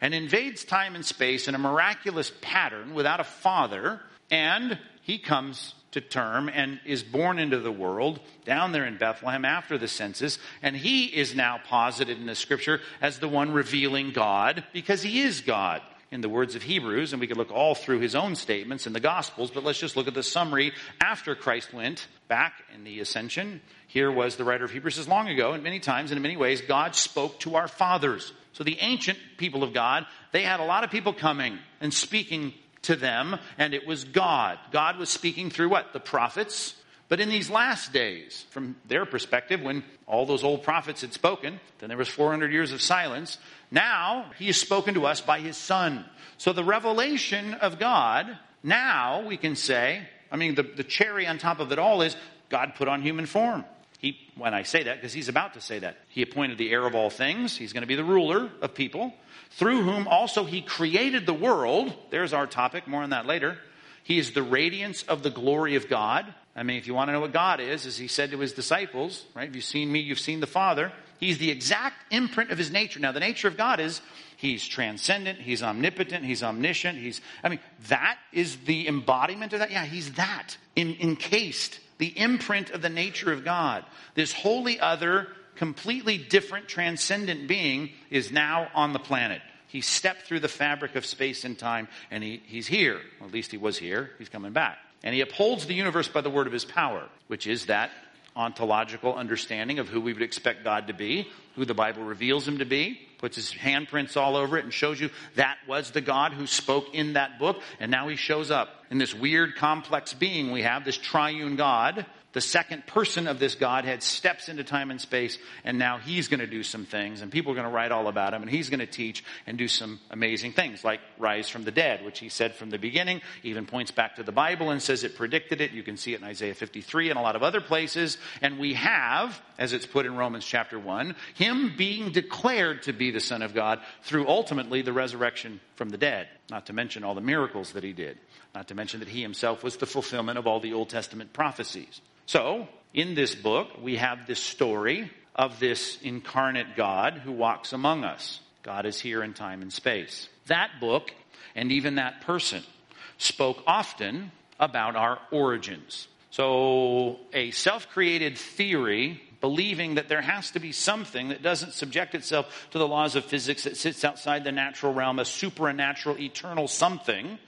[SPEAKER 1] and invades time and space in a miraculous pattern without a father, and he comes to term and is born into the world down there in Bethlehem after the census. And he is now posited in the scripture as the one revealing God because he is God. in the words of Hebrews, and we could look all through his own statements in the Gospels, but let's just look at the summary after Christ went back in the ascension. Here was the writer of Hebrews says, long ago, and many times and in many ways, God spoke to our fathers. So the ancient people of God, they had a lot of people coming and speaking to them, and it was God. God was speaking through what? The prophets. But in these last days, from their perspective, when all those old prophets had spoken, then there was 400 years of silence. Now, he has spoken to us by his son. So the revelation of God, now we can say, I mean, the, the cherry on top of it all is God put on human form. He, when I say that, because he's about to say that, he appointed the heir of all things. He's going to be the ruler of people, through whom also he created the world. There's our topic, more on that later. He is the radiance of the glory of God. I mean, if you want to know what God is, as he said to his disciples, right? If you've seen me, you've seen the Father. He's the exact imprint of his nature. Now, the nature of God is he's transcendent, he's omnipotent, he's omniscient, he's, I mean, that is the embodiment of that. Yeah, he's that, in, encased the imprint of the nature of God. This wholly other, completely different, transcendent being is now on the planet. He stepped through the fabric of space and time, and he, he's here. Well, at least he was here. He's coming back. And he upholds the universe by the word of his power, which is that ontological understanding of who we would expect God to be, who the Bible reveals him to be, puts his handprints all over it and shows you that was the God who spoke in that book. And now he shows up in this weird, complex being we have, this triune God the second person of this Godhead steps into time and space, and now he's going to do some things, and people are going to write all about him, and he's going to teach and do some amazing things, like rise from the dead, which he said from the beginning, even points back to the Bible and says it predicted it. You can see it in Isaiah 53 and a lot of other places. And we have, as it's put in Romans chapter 1, him being declared to be the Son of God through ultimately the resurrection from the dead, not to mention all the miracles that he did, not to mention that he himself was the fulfillment of all the Old Testament prophecies. So, in this book, we have this story of this incarnate God who walks among us. God is here in time and space. That book, and even that person, spoke often about our origins. So, a self created theory believing that there has to be something that doesn't subject itself to the laws of physics that sits outside the natural realm, a supernatural, eternal something,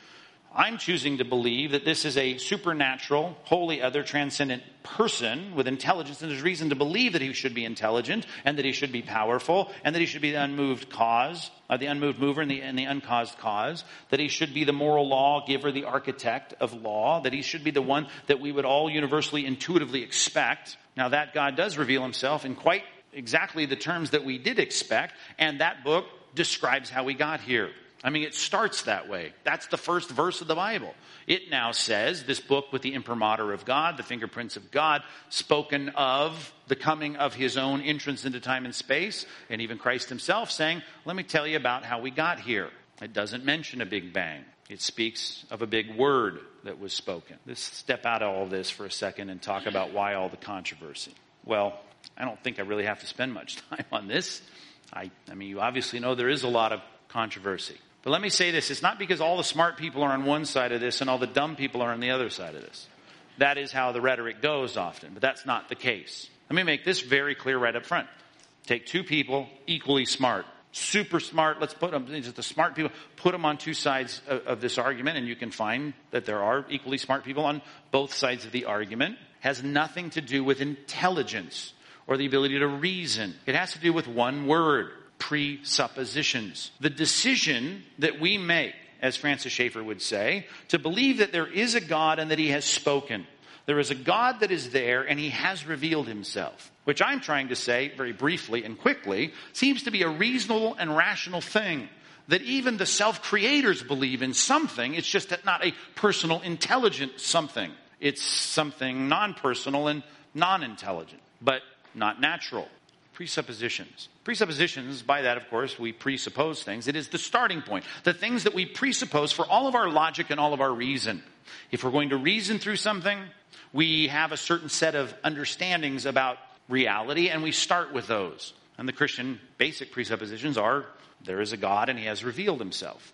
[SPEAKER 1] I'm choosing to believe that this is a supernatural, wholly other, transcendent person with intelligence, and there's reason to believe that he should be intelligent, and that he should be powerful, and that he should be the unmoved cause, uh, the unmoved mover and the, and the uncaused cause, that he should be the moral law giver, the architect of law, that he should be the one that we would all universally intuitively expect. Now that God does reveal himself in quite exactly the terms that we did expect, and that book describes how we got here. I mean, it starts that way. That's the first verse of the Bible. It now says, this book with the imprimatur of God, the fingerprints of God, spoken of the coming of his own entrance into time and space, and even Christ himself saying, Let me tell you about how we got here. It doesn't mention a big bang. It speaks of a big word that was spoken. Let's step out of all this for a second and talk about why all the controversy. Well, I don't think I really have to spend much time on this. I, I mean, you obviously know there is a lot of controversy. But let me say this it's not because all the smart people are on one side of this and all the dumb people are on the other side of this. That is how the rhetoric goes often, but that's not the case. Let me make this very clear right up front. Take two people equally smart, super smart. Let's put them, just the smart people, put them on two sides of, of this argument, and you can find that there are equally smart people on both sides of the argument. Has nothing to do with intelligence or the ability to reason. It has to do with one word presuppositions. The decision that we make, as Francis Schaeffer would say, to believe that there is a God and that he has spoken. There is a God that is there and he has revealed himself, which I'm trying to say very briefly and quickly seems to be a reasonable and rational thing. That even the self creators believe in something, it's just that not a personal, intelligent something. It's something non personal and non intelligent, but not natural presuppositions. Presuppositions, by that, of course, we presuppose things. It is the starting point. The things that we presuppose for all of our logic and all of our reason. If we're going to reason through something, we have a certain set of understandings about reality, and we start with those. And the Christian basic presuppositions are there is a God and he has revealed himself.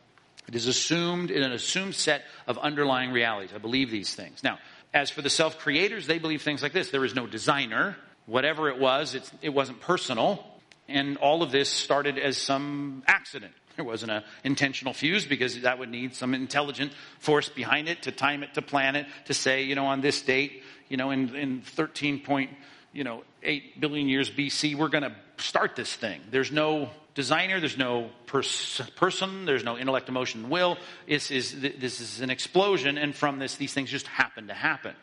[SPEAKER 1] It is assumed in an assumed set of underlying realities. I believe these things. Now, as for the self creators, they believe things like this there is no designer, whatever it was, it wasn't personal. And all of this started as some accident. There wasn't an intentional fuse because that would need some intelligent force behind it to time it, to plan it, to say, you know, on this date, you know, in, in 13 point, you know, 8 billion years BC, we're going to start this thing. There's no designer, there's no pers- person, there's no intellect, emotion, will. This is, this is an explosion, and from this, these things just happen to happen.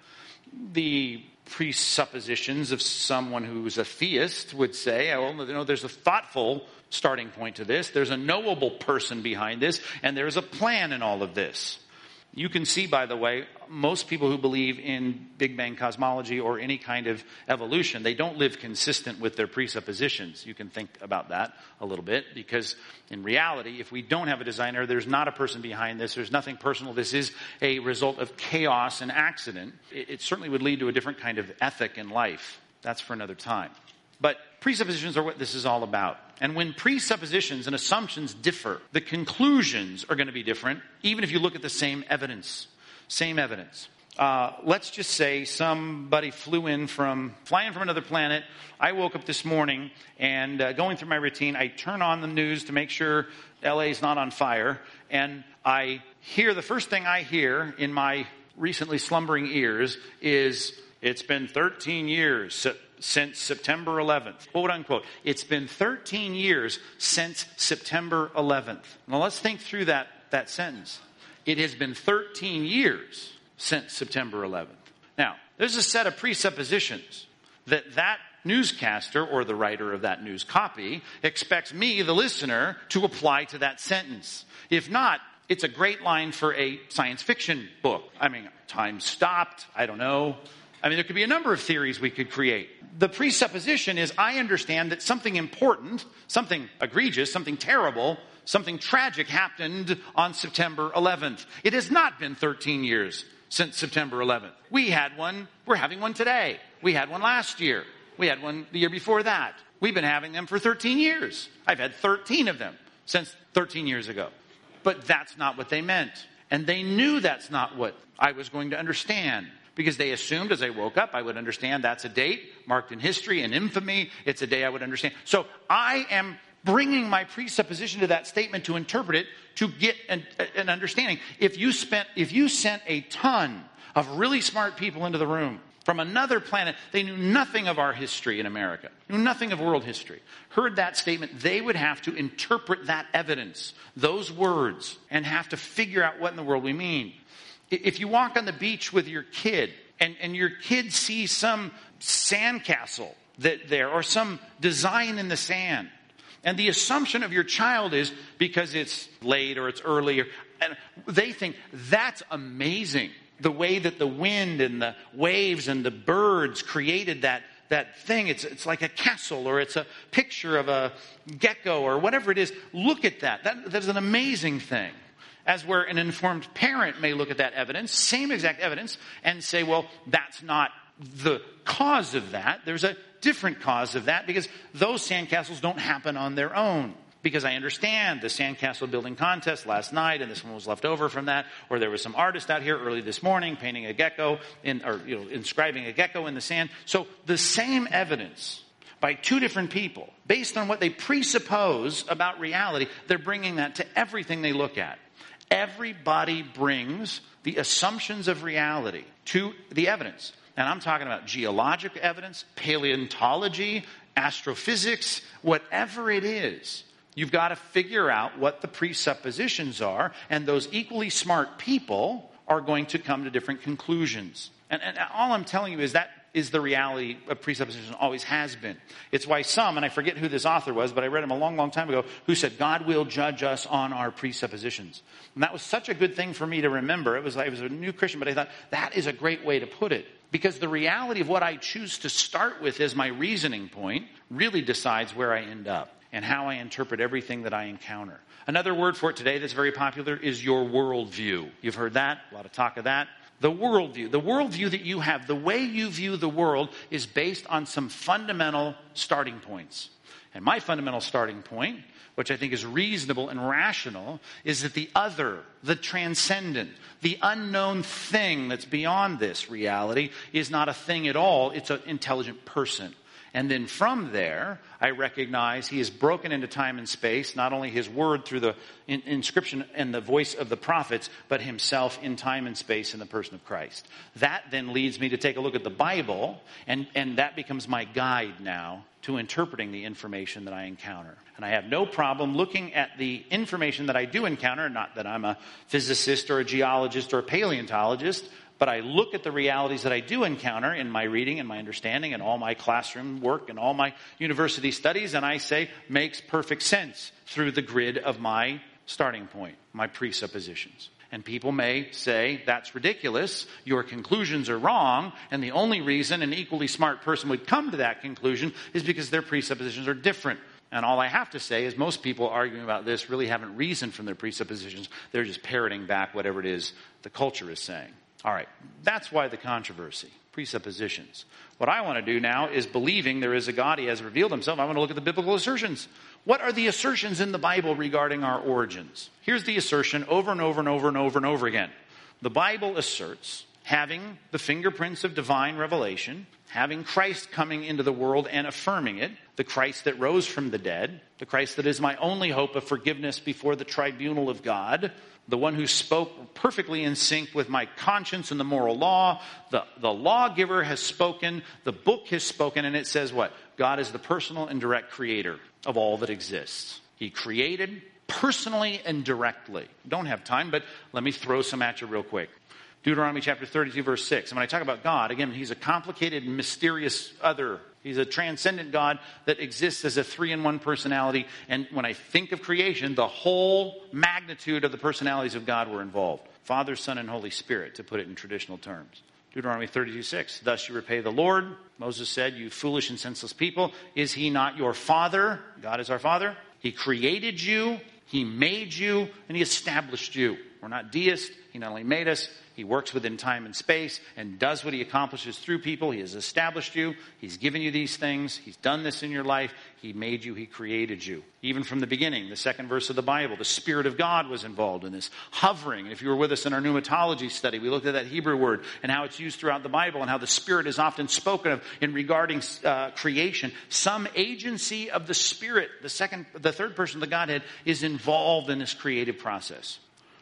[SPEAKER 1] The presuppositions of someone who's a theist would say, oh, well, you know, there's a thoughtful starting point to this. There's a knowable person behind this, and there's a plan in all of this. You can see, by the way, most people who believe in Big Bang cosmology or any kind of evolution, they don't live consistent with their presuppositions. You can think about that a little bit because in reality, if we don't have a designer, there's not a person behind this, there's nothing personal. This is a result of chaos and accident. It, it certainly would lead to a different kind of ethic in life. That's for another time. But presuppositions are what this is all about. And when presuppositions and assumptions differ, the conclusions are going to be different, even if you look at the same evidence. Same evidence. Uh, let's just say somebody flew in from flying from another planet. I woke up this morning and uh, going through my routine, I turn on the news to make sure LA is not on fire, and I hear the first thing I hear in my recently slumbering ears is it's been 13 years since September 11th. Quote unquote. It's been 13 years since September 11th. Now let's think through that, that sentence. It has been 13 years since September 11th. Now, there's a set of presuppositions that that newscaster or the writer of that news copy expects me, the listener, to apply to that sentence. If not, it's a great line for a science fiction book. I mean, time stopped. I don't know. I mean, there could be a number of theories we could create. The presupposition is I understand that something important, something egregious, something terrible, something tragic happened on September 11th. It has not been 13 years since September 11th. We had one, we're having one today. We had one last year. We had one the year before that. We've been having them for 13 years. I've had 13 of them since 13 years ago. But that's not what they meant. And they knew that's not what I was going to understand because they assumed as I woke up I would understand that's a date marked in history and infamy. It's a day I would understand. So I am bringing my presupposition to that statement to interpret it to get an, an understanding. If you spent, if you sent a ton of really smart people into the room from another planet, they knew nothing of our history in America, knew nothing of world history, heard that statement, they would have to interpret that evidence, those words, and have to figure out what in the world we mean. If you walk on the beach with your kid and, and your kid sees some sandcastle that there or some design in the sand, and the assumption of your child is because it's late or it's early, and they think that's amazing. The way that the wind and the waves and the birds created that, that thing. It's, it's like a castle or it's a picture of a gecko or whatever it is. Look at that. that that's an amazing thing as where an informed parent may look at that evidence, same exact evidence, and say, well, that's not the cause of that. There's a different cause of that because those sandcastles don't happen on their own. Because I understand the sandcastle building contest last night, and this one was left over from that, or there was some artist out here early this morning painting a gecko, in, or you know, inscribing a gecko in the sand. So the same evidence by two different people, based on what they presuppose about reality, they're bringing that to everything they look at. Everybody brings the assumptions of reality to the evidence. And I'm talking about geologic evidence, paleontology, astrophysics, whatever it is. You've got to figure out what the presuppositions are, and those equally smart people are going to come to different conclusions. And, and all I'm telling you is that is the reality of presupposition, always has been. It's why some, and I forget who this author was, but I read him a long, long time ago, who said, God will judge us on our presuppositions. And that was such a good thing for me to remember. It was, I was a new Christian, but I thought, that is a great way to put it. Because the reality of what I choose to start with as my reasoning point really decides where I end up and how I interpret everything that I encounter. Another word for it today that's very popular is your worldview. You've heard that, a lot of talk of that the worldview, the worldview that you have, the way you view the world is based on some fundamental starting points. And my fundamental starting point, which I think is reasonable and rational, is that the other, the transcendent, the unknown thing that's beyond this reality is not a thing at all. It's an intelligent person. And then from there, I recognize he is broken into time and space, not only his word through the in, inscription and the voice of the prophets, but himself in time and space in the person of Christ. That then leads me to take a look at the Bible, and, and that becomes my guide now to interpreting the information that I encounter. And I have no problem looking at the information that I do encounter, not that I'm a physicist or a geologist or a paleontologist, but I look at the realities that I do encounter in my reading and my understanding and all my classroom work and all my university studies, and I say makes perfect sense through the grid of my starting point, my presuppositions. And people may say, that's ridiculous, your conclusions are wrong, and the only reason an equally smart person would come to that conclusion is because their presuppositions are different. And all I have to say is most people arguing about this really haven't reasoned from their presuppositions. They're just parroting back whatever it is the culture is saying. All right, that's why the controversy. Presuppositions. What I want to do now is believing there is a God, He has revealed Himself. I want to look at the biblical assertions. What are the assertions in the Bible regarding our origins? Here's the assertion over and over and over and over and over again. The Bible asserts having the fingerprints of divine revelation, having Christ coming into the world and affirming it, the Christ that rose from the dead, the Christ that is my only hope of forgiveness before the tribunal of God, the one who spoke perfectly in sync with my conscience and the moral law. The, the lawgiver has spoken, the book has spoken, and it says what? God is the personal and direct creator of all that exists. He created personally and directly. Don't have time, but let me throw some at you real quick. Deuteronomy chapter 32, verse 6. And when I talk about God, again, he's a complicated, mysterious other. He's a transcendent God that exists as a three in one personality. And when I think of creation, the whole magnitude of the personalities of God were involved Father, Son, and Holy Spirit, to put it in traditional terms. Deuteronomy 32, 6. Thus you repay the Lord. Moses said, You foolish and senseless people, is he not your father? God is our father. He created you, he made you, and he established you. We're not deists. He not only made us, he works within time and space and does what he accomplishes through people. He has established you. He's given you these things. He's done this in your life. He made you. He created you. Even from the beginning, the second verse of the Bible, the Spirit of God was involved in this. Hovering. If you were with us in our pneumatology study, we looked at that Hebrew word and how it's used throughout the Bible and how the Spirit is often spoken of in regarding uh, creation. Some agency of the Spirit, the second, the third person of the Godhead, is involved in this creative process.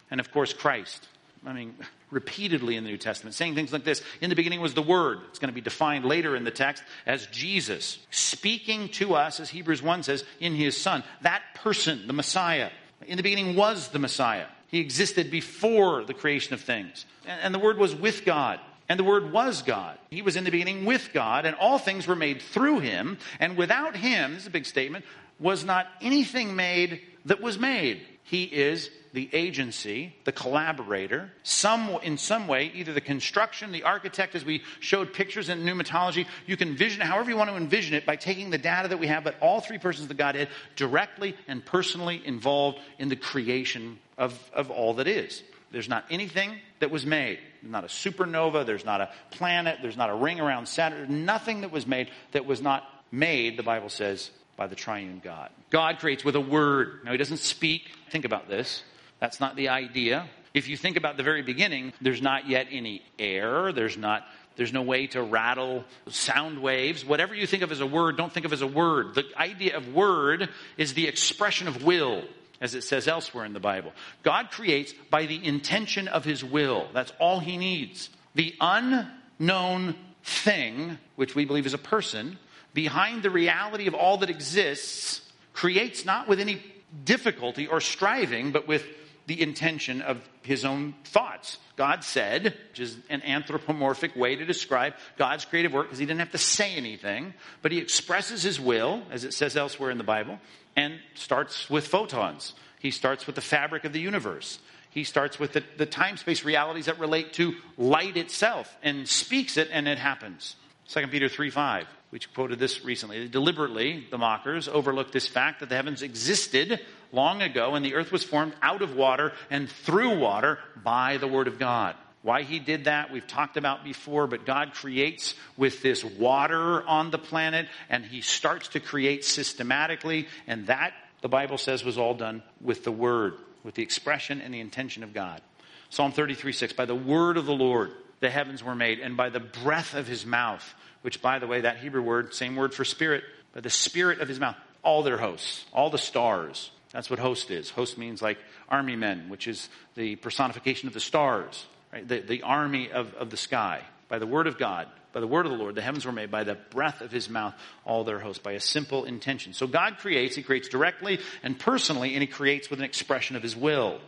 [SPEAKER 1] And of course, Christ. I mean, repeatedly in the New Testament, saying things like this In the beginning was the Word. It's going to be defined later in the text as Jesus, speaking to us, as Hebrews 1 says, in his Son. That person, the Messiah. In the beginning was the Messiah. He existed before the creation of things. And the Word was with God. And the Word was God. He was in the beginning with God, and all things were made through Him. And without Him, this is a big statement, was not anything made that was made. He is the agency, the collaborator, some, in some way, either the construction, the architect, as we showed pictures in pneumatology, you can envision it however you want to envision it by taking the data that we have, but all three persons of the Godhead directly and personally involved in the creation of, of all that is. There's not anything that was made. There's not a supernova, there's not a planet, there's not a ring around Saturn, nothing that was made that was not made, the Bible says, by the triune God. God creates with a word. Now, He doesn't speak. Think about this. That's not the idea. If you think about the very beginning, there's not yet any air. There's not there's no way to rattle sound waves. Whatever you think of as a word, don't think of as a word. The idea of word is the expression of will, as it says elsewhere in the Bible. God creates by the intention of his will. That's all he needs. The unknown thing, which we believe is a person, behind the reality of all that exists, creates not with any difficulty or striving, but with the intention of his own thoughts. God said, which is an anthropomorphic way to describe God's creative work because he didn't have to say anything, but he expresses his will, as it says elsewhere in the Bible, and starts with photons. He starts with the fabric of the universe. He starts with the, the time space realities that relate to light itself and speaks it, and it happens. 2 Peter 3 5. We quoted this recently. Deliberately, the mockers overlooked this fact that the heavens existed long ago and the earth was formed out of water and through water by the word of God. Why he did that, we've talked about before, but God creates with this water on the planet and he starts to create systematically, and that, the Bible says, was all done with the word, with the expression and the intention of God. Psalm 33 6, by the word of the Lord the heavens were made, and by the breath of his mouth, which, by the way, that Hebrew word, same word for spirit, but the spirit of his mouth, all their hosts, all the stars. That's what host is. Host means like army men, which is the personification of the stars, right? The, the army of, of the sky. By the word of God, by the word of the Lord, the heavens were made by the breath of his mouth, all their hosts, by a simple intention. So God creates, he creates directly and personally, and he creates with an expression of his will.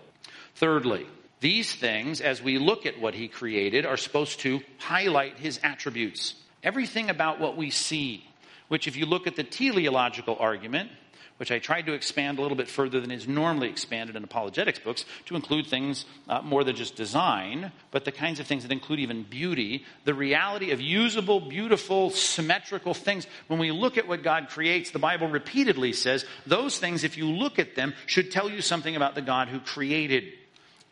[SPEAKER 1] Thirdly, these things, as we look at what he created, are supposed to highlight his attributes. Everything about what we see, which if you look at the teleological argument, which I tried to expand a little bit further than is normally expanded in apologetics books to include things uh, more than just design, but the kinds of things that include even beauty, the reality of usable, beautiful, symmetrical things. When we look at what God creates, the Bible repeatedly says those things, if you look at them, should tell you something about the God who created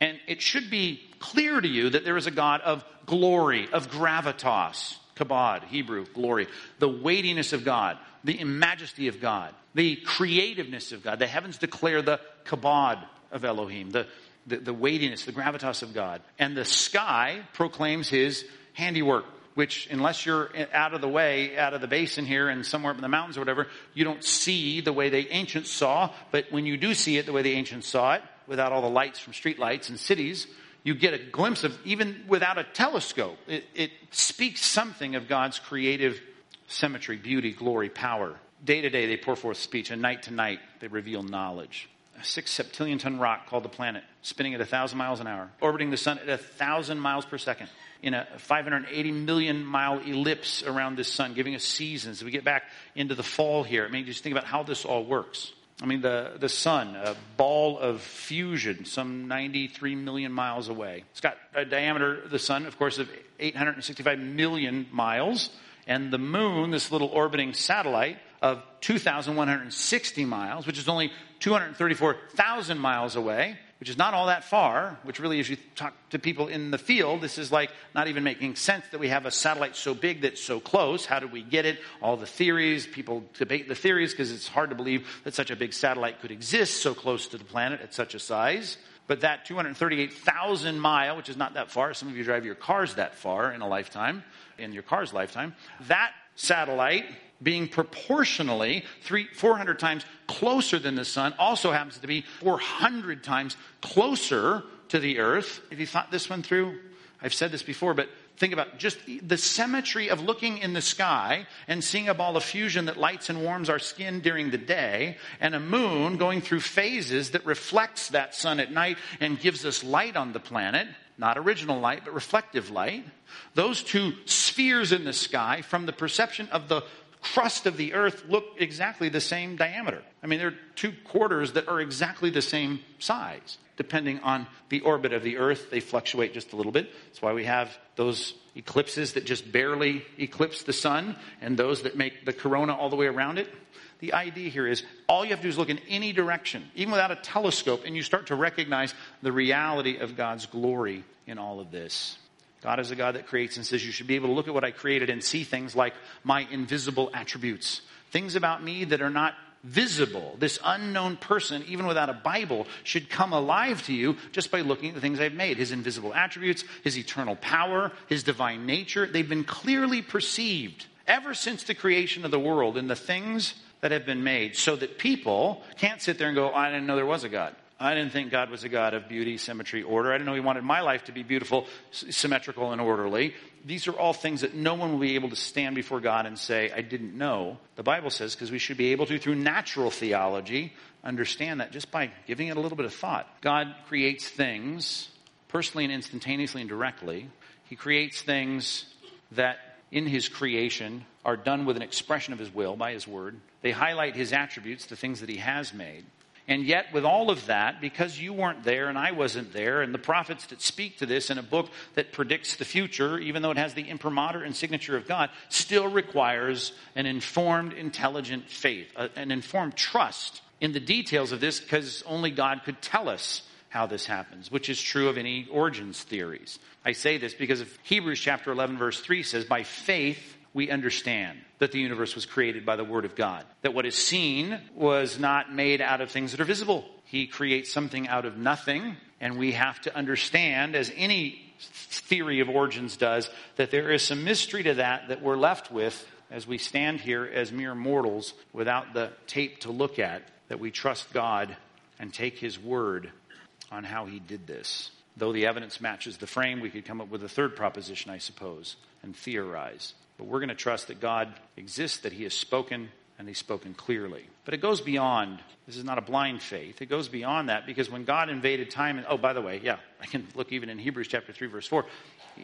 [SPEAKER 1] and it should be clear to you that there is a God of glory, of gravitas, kabod, Hebrew, glory, the weightiness of God, the majesty of God, the creativeness of God. The heavens declare the kabod of Elohim, the, the, the weightiness, the gravitas of God. And the sky proclaims his handiwork which unless you're out of the way, out of the basin here and somewhere up in the mountains or whatever, you don't see the way the ancients saw. But when you do see it the way the ancients saw it, without all the lights from street lights in cities, you get a glimpse of, even without a telescope, it, it speaks something of God's creative symmetry, beauty, glory, power. Day to day, they pour forth speech, and night to night, they reveal knowledge. A six septillion ton rock called the planet, spinning at a thousand miles an hour, orbiting the sun at a thousand miles per second, in a 580 million mile ellipse around this sun, giving us seasons. As we get back into the fall here, I mean, just think about how this all works. I mean, the, the sun, a ball of fusion, some 93 million miles away. It's got a diameter, the sun, of course, of 865 million miles. And the moon, this little orbiting satellite, of 2,160 miles, which is only 234,000 miles away which is not all that far, which really, as you talk to people in the field, this is like not even making sense that we have a satellite so big that's so close. How did we get it? All the theories, people debate the theories because it's hard to believe that such a big satellite could exist so close to the planet at such a size. But that 238,000 mile, which is not that far, some of you drive your cars that far in a lifetime, in your car's lifetime, that satellite being proportionally three, 400 times closer than the sun also happens to be 400 times closer to the earth. Have you thought this one through? I've said this before, but think about just the symmetry of looking in the sky and seeing a ball of fusion that lights and warms our skin during the day and a moon going through phases that reflects that sun at night and gives us light on the planet. Not original light, but reflective light. Those two spheres in the sky from the perception of the crust of the earth look exactly the same diameter. I mean, there are two quarters that are exactly the same size. Depending on the orbit of the earth, they fluctuate just a little bit. That's why we have those eclipses that just barely eclipse the sun and those that make the corona all the way around it. The idea here is all you have to do is look in any direction, even without a telescope, and you start to recognize the reality of God's glory in all of this. God is a God that creates and says you should be able to look at what I created and see things like my invisible attributes. Things about me that are not visible. This unknown person, even without a Bible, should come alive to you just by looking at the things I've made. His invisible attributes, his eternal power, his divine nature, they've been clearly perceived ever since the creation of the world in the things that have been made so that people can't sit there and go, oh, I didn't know there was a God. I didn't think God was a God of beauty, symmetry, order. I didn't know He wanted my life to be beautiful, symmetrical, and orderly. These are all things that no one will be able to stand before God and say, I didn't know. The Bible says, because we should be able to, through natural theology, understand that just by giving it a little bit of thought. God creates things personally and instantaneously and directly. He creates things that in His creation are done with an expression of His will by His word. They highlight His attributes, the things that He has made. And yet, with all of that, because you weren't there and I wasn't there, and the prophets that speak to this in a book that predicts the future, even though it has the imprimatur and signature of God, still requires an informed, intelligent faith, an informed trust in the details of this, because only God could tell us how this happens, which is true of any origins theories. I say this because of Hebrews chapter 11, verse 3 says, By faith, we understand that the universe was created by the Word of God. That what is seen was not made out of things that are visible. He creates something out of nothing, and we have to understand, as any theory of origins does, that there is some mystery to that that we're left with as we stand here as mere mortals without the tape to look at, that we trust God and take His word on how He did this. Though the evidence matches the frame, we could come up with a third proposition, I suppose, and theorize. But we're going to trust that God exists, that He has spoken, and He's spoken clearly. But it goes beyond, this is not a blind faith. It goes beyond that because when God invaded time, and oh, by the way, yeah, I can look even in Hebrews chapter 3, verse 4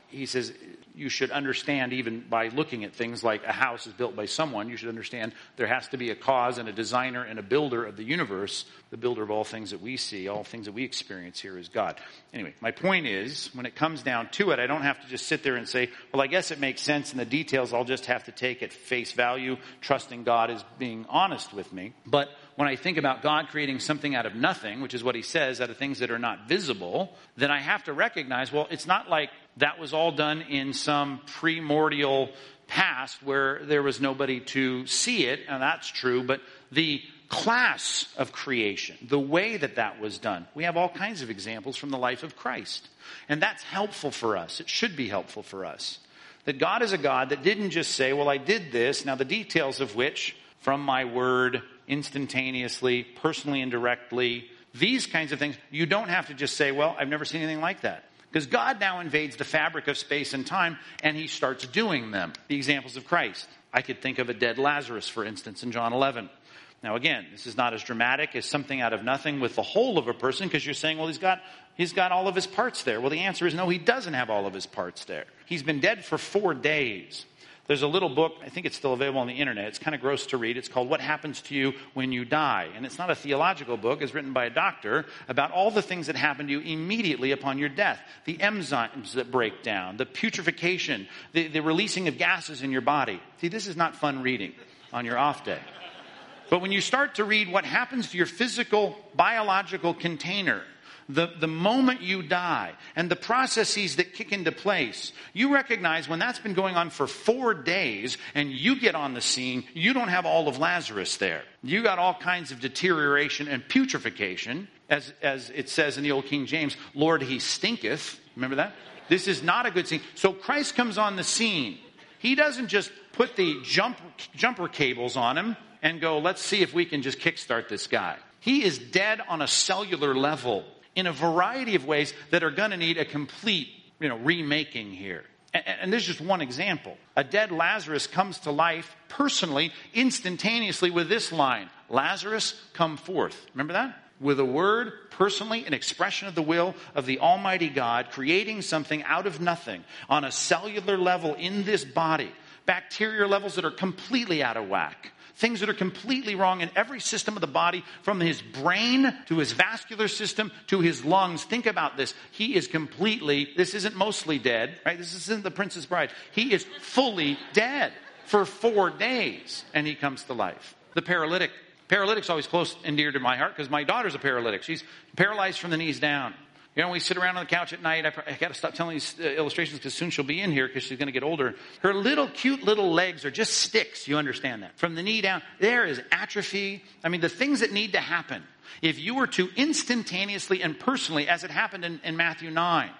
[SPEAKER 1] he says you should understand even by looking at things like a house is built by someone you should understand there has to be a cause and a designer and a builder of the universe. The builder of all things that we see all things that we experience here is god. Anyway my point is when it comes down to it i don't have to just sit there and say well i guess it makes sense in the details. I'll just have to take at face value trusting god is being honest with me but when I think about God creating something out of nothing, which is what he says, out of things that are not visible, then I have to recognize, well, it's not like that was all done in some primordial past where there was nobody to see it, and that's true, but the class of creation, the way that that was done, we have all kinds of examples from the life of Christ. And that's helpful for us. It should be helpful for us. That God is a God that didn't just say, well, I did this, now the details of which, from my word, instantaneously, personally and directly, these kinds of things, you don't have to just say, well, I've never seen anything like that. Because God now invades the fabric of space and time and he starts doing them. The examples of Christ. I could think of a dead Lazarus, for instance, in John 11. Now again, this is not as dramatic as something out of nothing with the whole of a person because you're saying, well, he's got, he's got all of his parts there. Well, the answer is no, he doesn't have all of his parts there. He's been dead for four days. There's a little book, I think it's still available on the internet. It's kind of gross to read. It's called What Happens to You When You Die. And it's not a theological book, it's written by a doctor about all the things that happen to you immediately upon your death the enzymes that break down, the putrefaction, the, the releasing of gases in your body. See, this is not fun reading on your off day. But when you start to read what happens to your physical, biological container, the, the moment you die and the processes that kick into place, you recognize when that's been going on for four days and you get on the scene, you don't have all of Lazarus there. You got all kinds of deterioration and putrefaction, as, as it says in the Old King James, Lord, he stinketh. Remember that? This is not a good scene. So Christ comes on the scene. He doesn't just put the jump, jumper cables on him and go, let's see if we can just kickstart this guy. He is dead on a cellular level in a variety of ways that are going to need a complete, you know, remaking here. And, and this is just one example. A dead Lazarus comes to life personally, instantaneously with this line Lazarus, come forth. Remember that? With a word, personally, an expression of the will of the Almighty God, creating something out of nothing on a cellular level in this body, bacterial levels that are completely out of whack things that are completely wrong in every system of the body, from his brain to his vascular system to his lungs. Think about this. He is completely, this isn't mostly dead, right? This isn't the Princess Bride. He is fully dead for four days, and he comes to life. The paralytic. Paralytic's always close and dear to my heart because my daughter's a paralytic. She's paralyzed from the knees down. You know, we sit around on the couch at night. I, I got to stop telling these uh, illustrations because soon she'll be in here because she's going to get older. Her little cute little legs are just sticks. You understand that? From the knee down, there is atrophy. I mean, the things that need to happen. If you were to instantaneously and personally, as it happened in, in Matthew 9,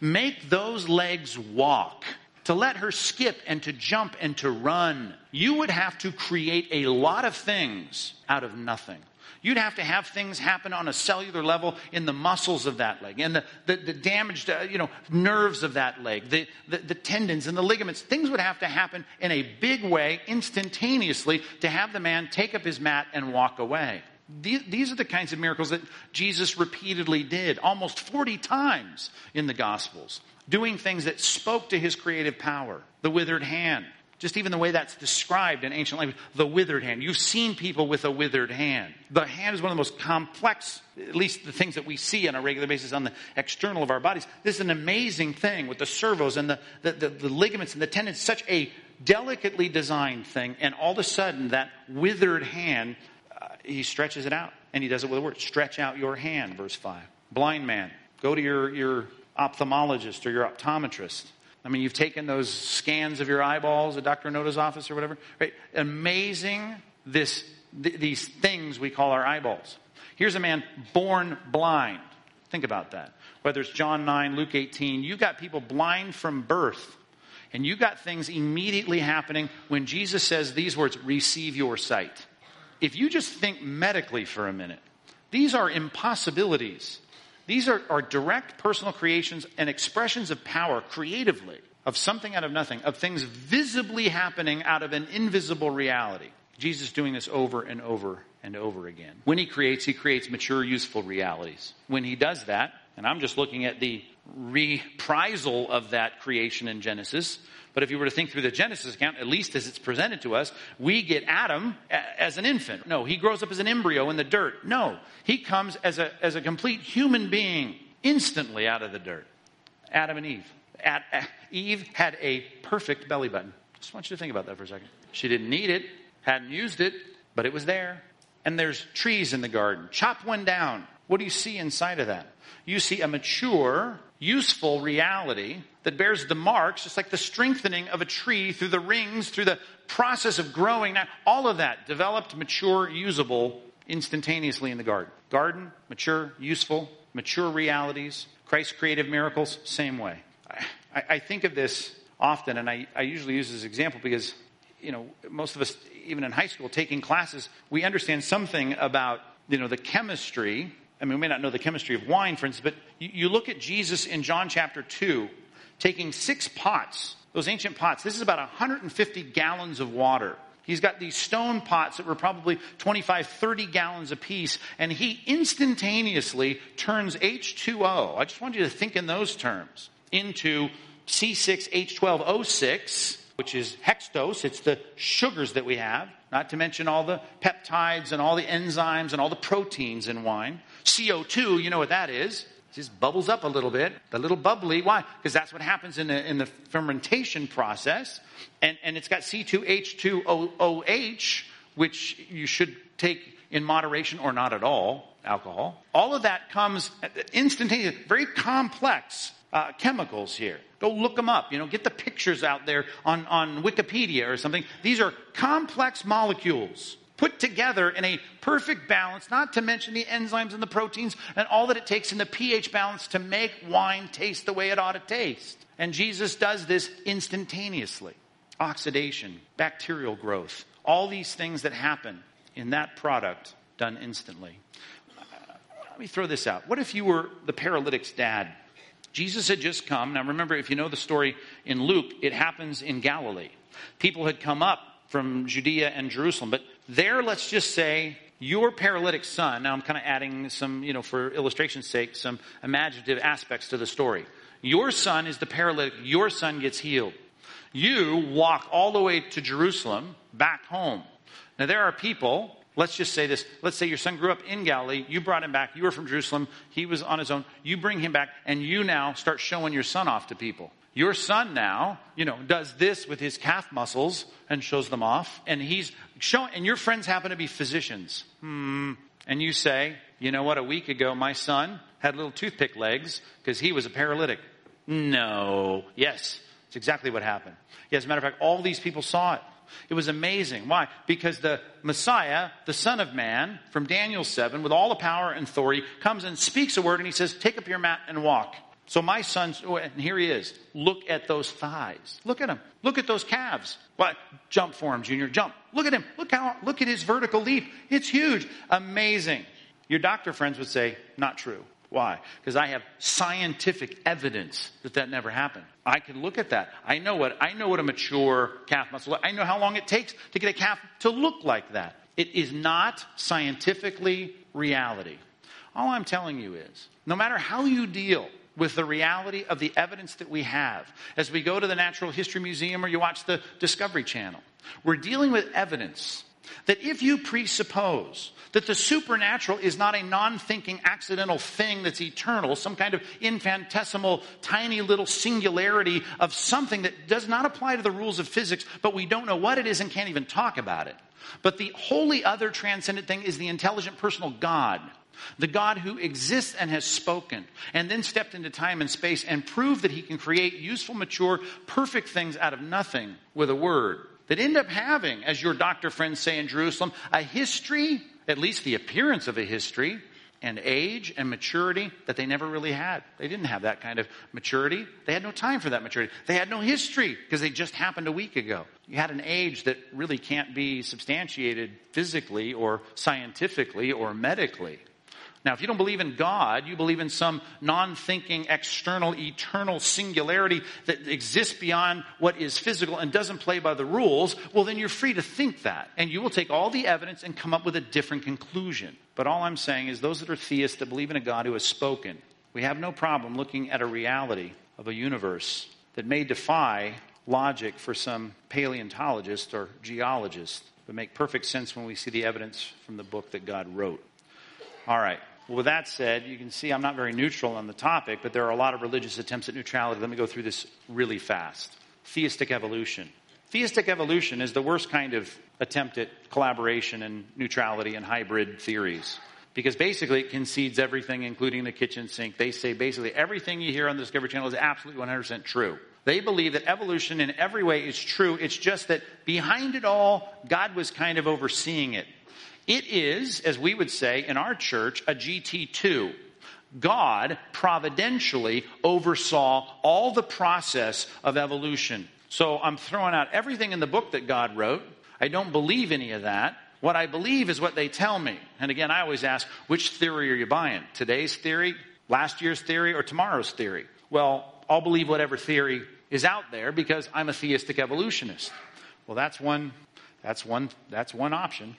[SPEAKER 1] make those legs walk, to let her skip and to jump and to run, you would have to create a lot of things out of nothing. You'd have to have things happen on a cellular level in the muscles of that leg and the, the, the damaged, uh, you know, nerves of that leg, the, the, the tendons and the ligaments. Things would have to happen in a big way, instantaneously, to have the man take up his mat and walk away. These are the kinds of miracles that Jesus repeatedly did, almost 40 times in the Gospels, doing things that spoke to his creative power. The withered hand, just even the way that's described in ancient language, the withered hand. You've seen people with a withered hand. The hand is one of the most complex, at least the things that we see on a regular basis on the external of our bodies. This is an amazing thing with the servos and the, the, the, the ligaments and the tendons, such a delicately designed thing. And all of a sudden, that withered hand, uh, he stretches it out. And he does it with a word stretch out your hand, verse 5. Blind man, go to your, your ophthalmologist or your optometrist I mean, you've taken those scans of your eyeballs at Dr. Noda's office or whatever, right? Amazing this, th- these things we call our eyeballs. Here's a man born blind. Think about that. Whether it's John 9, Luke 18, you got people blind from birth. And you got things immediately happening when Jesus says these words, receive your sight. If you just think medically for a minute, these are impossibilities. These are, are direct personal creations and expressions of power creatively, of something out of nothing, of things visibly happening out of an invisible reality. Jesus doing this over and over and over again. When he creates, he creates mature, useful realities. When he does that, and I'm just looking at the reprisal of that creation in Genesis, but if you were to think through the Genesis account, at least as it's presented to us, we get Adam as an infant. No, he grows up as an embryo in the dirt. No, he comes as a, as a complete human being instantly out of the dirt. Adam and Eve. At, uh, Eve had a perfect belly button. Just want you to think about that for a second. She didn't need it, hadn't used it, but it was there. And there's trees in the garden. Chop one down. What do you see inside of that? You see a mature, useful reality that bears the marks, just like the strengthening of a tree through the rings, through the process of growing. Now, all of that developed, mature, usable instantaneously in the garden. Garden, mature, useful, mature realities. Christ's creative miracles, same way. I, I think of this often, and I, I usually use this example because, you know, most of us, even in high school, taking classes, we understand something about, you know, the chemistry I mean, we may not know the chemistry of wine, for instance, but you, you look at Jesus in John chapter 2 taking six pots, those ancient pots. This is about 150 gallons of water. He's got these stone pots that were probably 25, 30 gallons apiece, and he instantaneously turns H2O. I just want you to think in those terms into C6H12O6, which is hexose. It's the sugars that we have, not to mention all the peptides and all the enzymes and all the proteins in wine. CO2, you know what that is. Just bubbles up a little bit, the little bubbly. Why? Because that's what happens in the, in the fermentation process. And, and it's got C2H2OH, which you should take in moderation or not at all, alcohol. All of that comes instantaneously, very complex uh, chemicals here. Go look them up. You know, get the pictures out there on, on Wikipedia or something. These are complex molecules put together in a perfect balance, not to mention the enzymes and the proteins and all that it takes in the pH balance to make wine taste the way it ought to taste. And Jesus does this instantaneously. Oxidation, bacterial growth, all these things that happen in that product done instantly. Uh, let me throw this out. What if you were the paralytic's dad? Jesus had just come. Now remember, if you know the story in Luke, it happens in Galilee. People had come up from Judea and Jerusalem, but there, let's just say, your paralytic son, now I'm kind of adding some, you know, for illustration's sake, some imaginative aspects to the story. Your son is the paralytic, your son gets healed. You walk all the way to Jerusalem, back home. Now, there are people, let's just say this, let's say your son grew up in Galilee, you brought him back, you were from Jerusalem, he was on his own, you bring him back, and you now start showing your son off to people. Your son now, you know, does this with his calf muscles and shows them off. And he's showing, and your friends happen to be physicians. Hmm. And you say, you know what, a week ago my son had little toothpick legs because he was a paralytic. No. Yes. It's exactly what happened. Yeah, as a matter of fact, all these people saw it. It was amazing. Why? Because the Messiah, the Son of Man, from Daniel 7, with all the power and authority, comes and speaks a word and he says, Take up your mat and walk. So my son's, oh, and here he is. Look at those thighs. Look at him. Look at those calves. What? Jump for him, Junior. Jump. Look at him. Look how, look at his vertical leap. It's huge. Amazing. Your doctor friends would say, not true. Why? Because I have scientific evidence that that never happened. I can look at that. I know what, I know what a mature calf muscle, I know how long it takes to get a calf to look like that. It is not scientifically reality. All I'm telling you is, no matter how you deal with the reality of the evidence that we have as we go to the Natural History Museum or you watch the Discovery Channel. We're dealing with evidence that if you presuppose that the supernatural is not a non thinking, accidental thing that's eternal, some kind of infinitesimal, tiny little singularity of something that does not apply to the rules of physics, but we don't know what it is and can't even talk about it. But the wholly other transcendent thing is the intelligent personal God the God who exists and has spoken, and then stepped into time and space and proved that he can create useful, mature, perfect things out of nothing with a word. That end up having, as your doctor friends say in Jerusalem, a history, at least the appearance of a history, and age and maturity that they never really had. They didn't have that kind of maturity. They had no time for that maturity. They had no history because they just happened a week ago. You had an age that really can't be substantiated physically or scientifically or medically. Now, if you don't believe in God, you believe in some non thinking, external, eternal singularity that exists beyond what is physical and doesn't play by the rules, well, then you're free to think that. And you will take all the evidence and come up with a different conclusion. But all I'm saying is, those that are theists that believe in a God who has spoken, we have no problem looking at a reality of a universe that may defy logic for some paleontologist or geologist, but make perfect sense when we see the evidence from the book that God wrote. All right. Well, with that said, you can see I'm not very neutral on the topic, but there are a lot of religious attempts at neutrality. Let me go through this really fast. Theistic evolution. Theistic evolution is the worst kind of attempt at collaboration and neutrality and hybrid theories. Because basically it concedes everything, including the kitchen sink. They say basically everything you hear on the Discovery Channel is absolutely 100% true. They believe that evolution in every way is true. It's just that behind it all, God was kind of overseeing it. It is, as we would say in our church, a GT2. God providentially oversaw all the process of evolution. So I'm throwing out everything in the book that God wrote. I don't believe any of that. What I believe is what they tell me. And again, I always ask, which theory are you buying? Today's theory, last year's theory, or tomorrow's theory? Well, I'll believe whatever theory is out there because I'm a theistic evolutionist. Well, that's one, that's one, that's one option.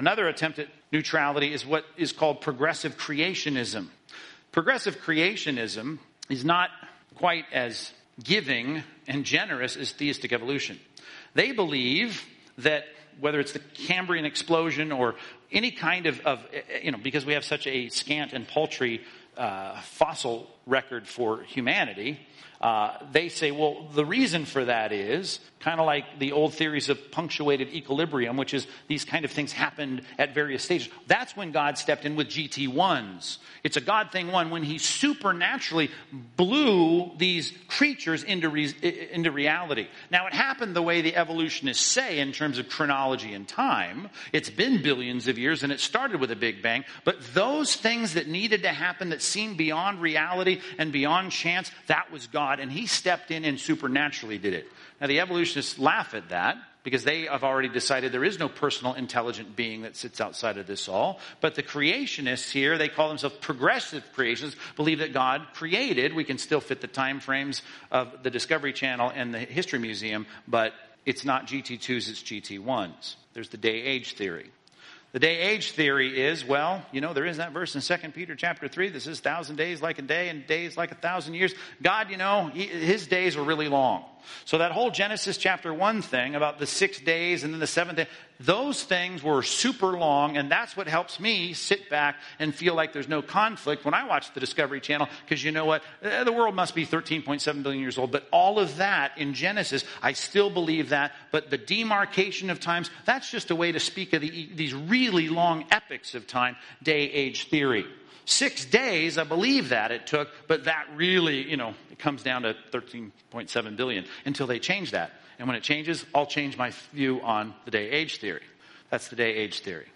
[SPEAKER 1] Another attempt at neutrality is what is called progressive creationism. Progressive creationism is not quite as giving and generous as theistic evolution. They believe that whether it's the Cambrian explosion or any kind of, of you know, because we have such a scant and paltry uh, fossil record for humanity, uh, they say, well, the reason for that is kind of like the old theories of punctuated equilibrium, which is these kind of things happened at various stages. That's when God stepped in with GT1s. It's a God thing one when he supernaturally blew these creatures into, re- into reality. Now, it happened the way the evolutionists say in terms of chronology and time. It's been billions of years and it started with a big bang, but those things that needed to happen that seemed beyond reality and beyond chance, that was God God, and He stepped in and supernaturally did it. Now, the evolutionists laugh at that because they have already decided there is no personal intelligent being that sits outside of this all. But the creationists here, they call themselves progressive creationists, believe that God created. We can still fit the time frames of the Discovery Channel and the History Museum, but it's not GT2s, it's GT1s. There's the day age theory. The day age theory is, well, you know, there is that verse in 2 Peter chapter 3 that says thousand days like a day and days like a thousand years. God, you know, he, his days were really long. So that whole Genesis chapter 1 thing about the six days and then the seventh day, those things were super long, and that's what helps me sit back and feel like there's no conflict when I watch the Discovery Channel, because you know what? Eh, the world must be 13.7 billion years old, but all of that in Genesis, I still believe that, but the demarcation of times, that's just a way to speak of the, these really long epics of time, day age theory. Six days, I believe that it took, but that really, you know, it comes down to 13.7 billion until they change that. And when it changes, I'll change my view on the day age theory. That's the day age theory.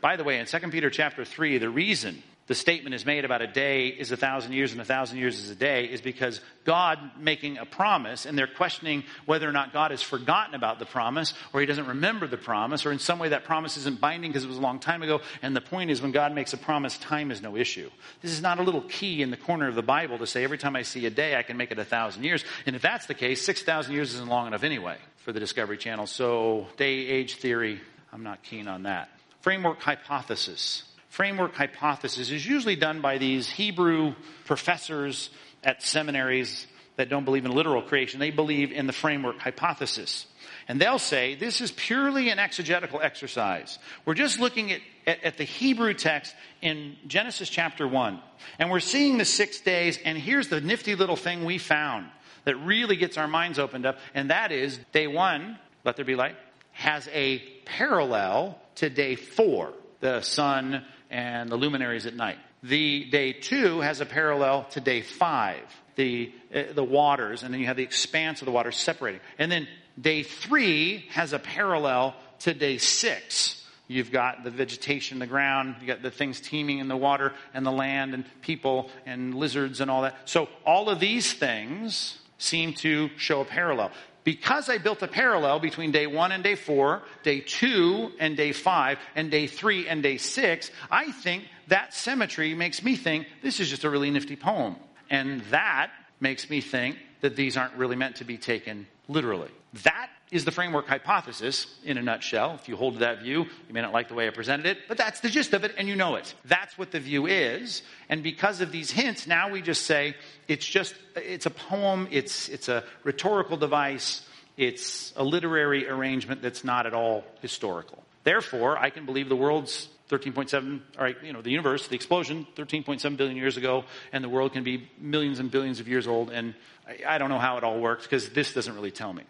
[SPEAKER 1] By the way, in 2 Peter chapter 3, the reason the statement is made about a day is a thousand years and a thousand years is a day is because God making a promise and they're questioning whether or not God has forgotten about the promise or he doesn't remember the promise or in some way that promise isn't binding because it was a long time ago. And the point is when God makes a promise, time is no issue. This is not a little key in the corner of the Bible to say every time I see a day, I can make it a thousand years. And if that's the case, 6,000 years isn't long enough anyway for the Discovery Channel. So day age theory, I'm not keen on that. Framework hypothesis framework hypothesis is usually done by these Hebrew professors at seminaries that don't believe in literal creation. They believe in the framework hypothesis. And they'll say this is purely an exegetical exercise. We're just looking at, at, at, the Hebrew text in Genesis chapter 1. And we're seeing the six days, and here's the nifty little thing we found that really gets our minds opened up, and that is day one, let there be light, has a parallel to day four. The sun and the luminaries at night. The day two has a parallel to day five, the, uh, the waters, and then you have the expanse of the waters separating. And then day three has a parallel to day six, You've got the vegetation, the ground, you've got the things teeming in the water and the land and people and lizards and all that. So all of these things seem to show a parallel. Because I built a parallel between day one and day four, day two and day five, and day three and day six, I think that symmetry makes me think this is just a really nifty poem. And that makes me think that these aren't really meant to be taken literally. That is the framework hypothesis in a nutshell. If you hold to that view, you may not like the way I presented it, but that's the gist of it, and you know it. That's what the view is. And because of these hints, now we just say it's just, it's a poem, it's, it's a rhetorical device, it's a literary arrangement that's not at all historical. Therefore, I can believe the world's 13.7, all right, you know, the universe, the explosion, 13.7 billion years ago, and the world can be millions and billions of years old, and I, I don't know how it all works because this doesn't really tell me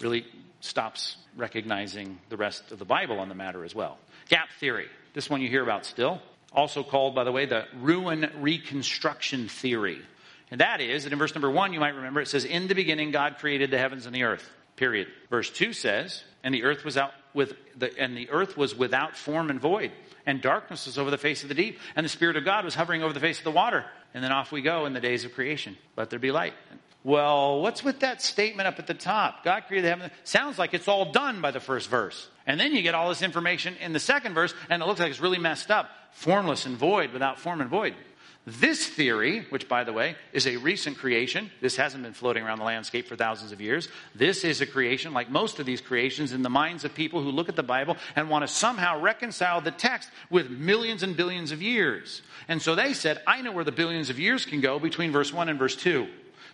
[SPEAKER 1] really stops recognizing the rest of the Bible on the matter as well. Gap theory. This one you hear about still. Also called, by the way, the ruin reconstruction theory. And that is that in verse number one, you might remember, it says, In the beginning, God created the heavens and the earth. Period. Verse two says, And the earth was out with the, and the earth was without form and void, and darkness was over the face of the deep, and the Spirit of God was hovering over the face of the water. And then off we go in the days of creation. Let there be light. Well, what's with that statement up at the top? God created heaven. Sounds like it's all done by the first verse. And then you get all this information in the second verse, and it looks like it's really messed up. Formless and void without form and void. This theory, which by the way is a recent creation, this hasn't been floating around the landscape for thousands of years. This is a creation, like most of these creations, in the minds of people who look at the Bible and want to somehow reconcile the text with millions and billions of years. And so they said, I know where the billions of years can go between verse 1 and verse 2.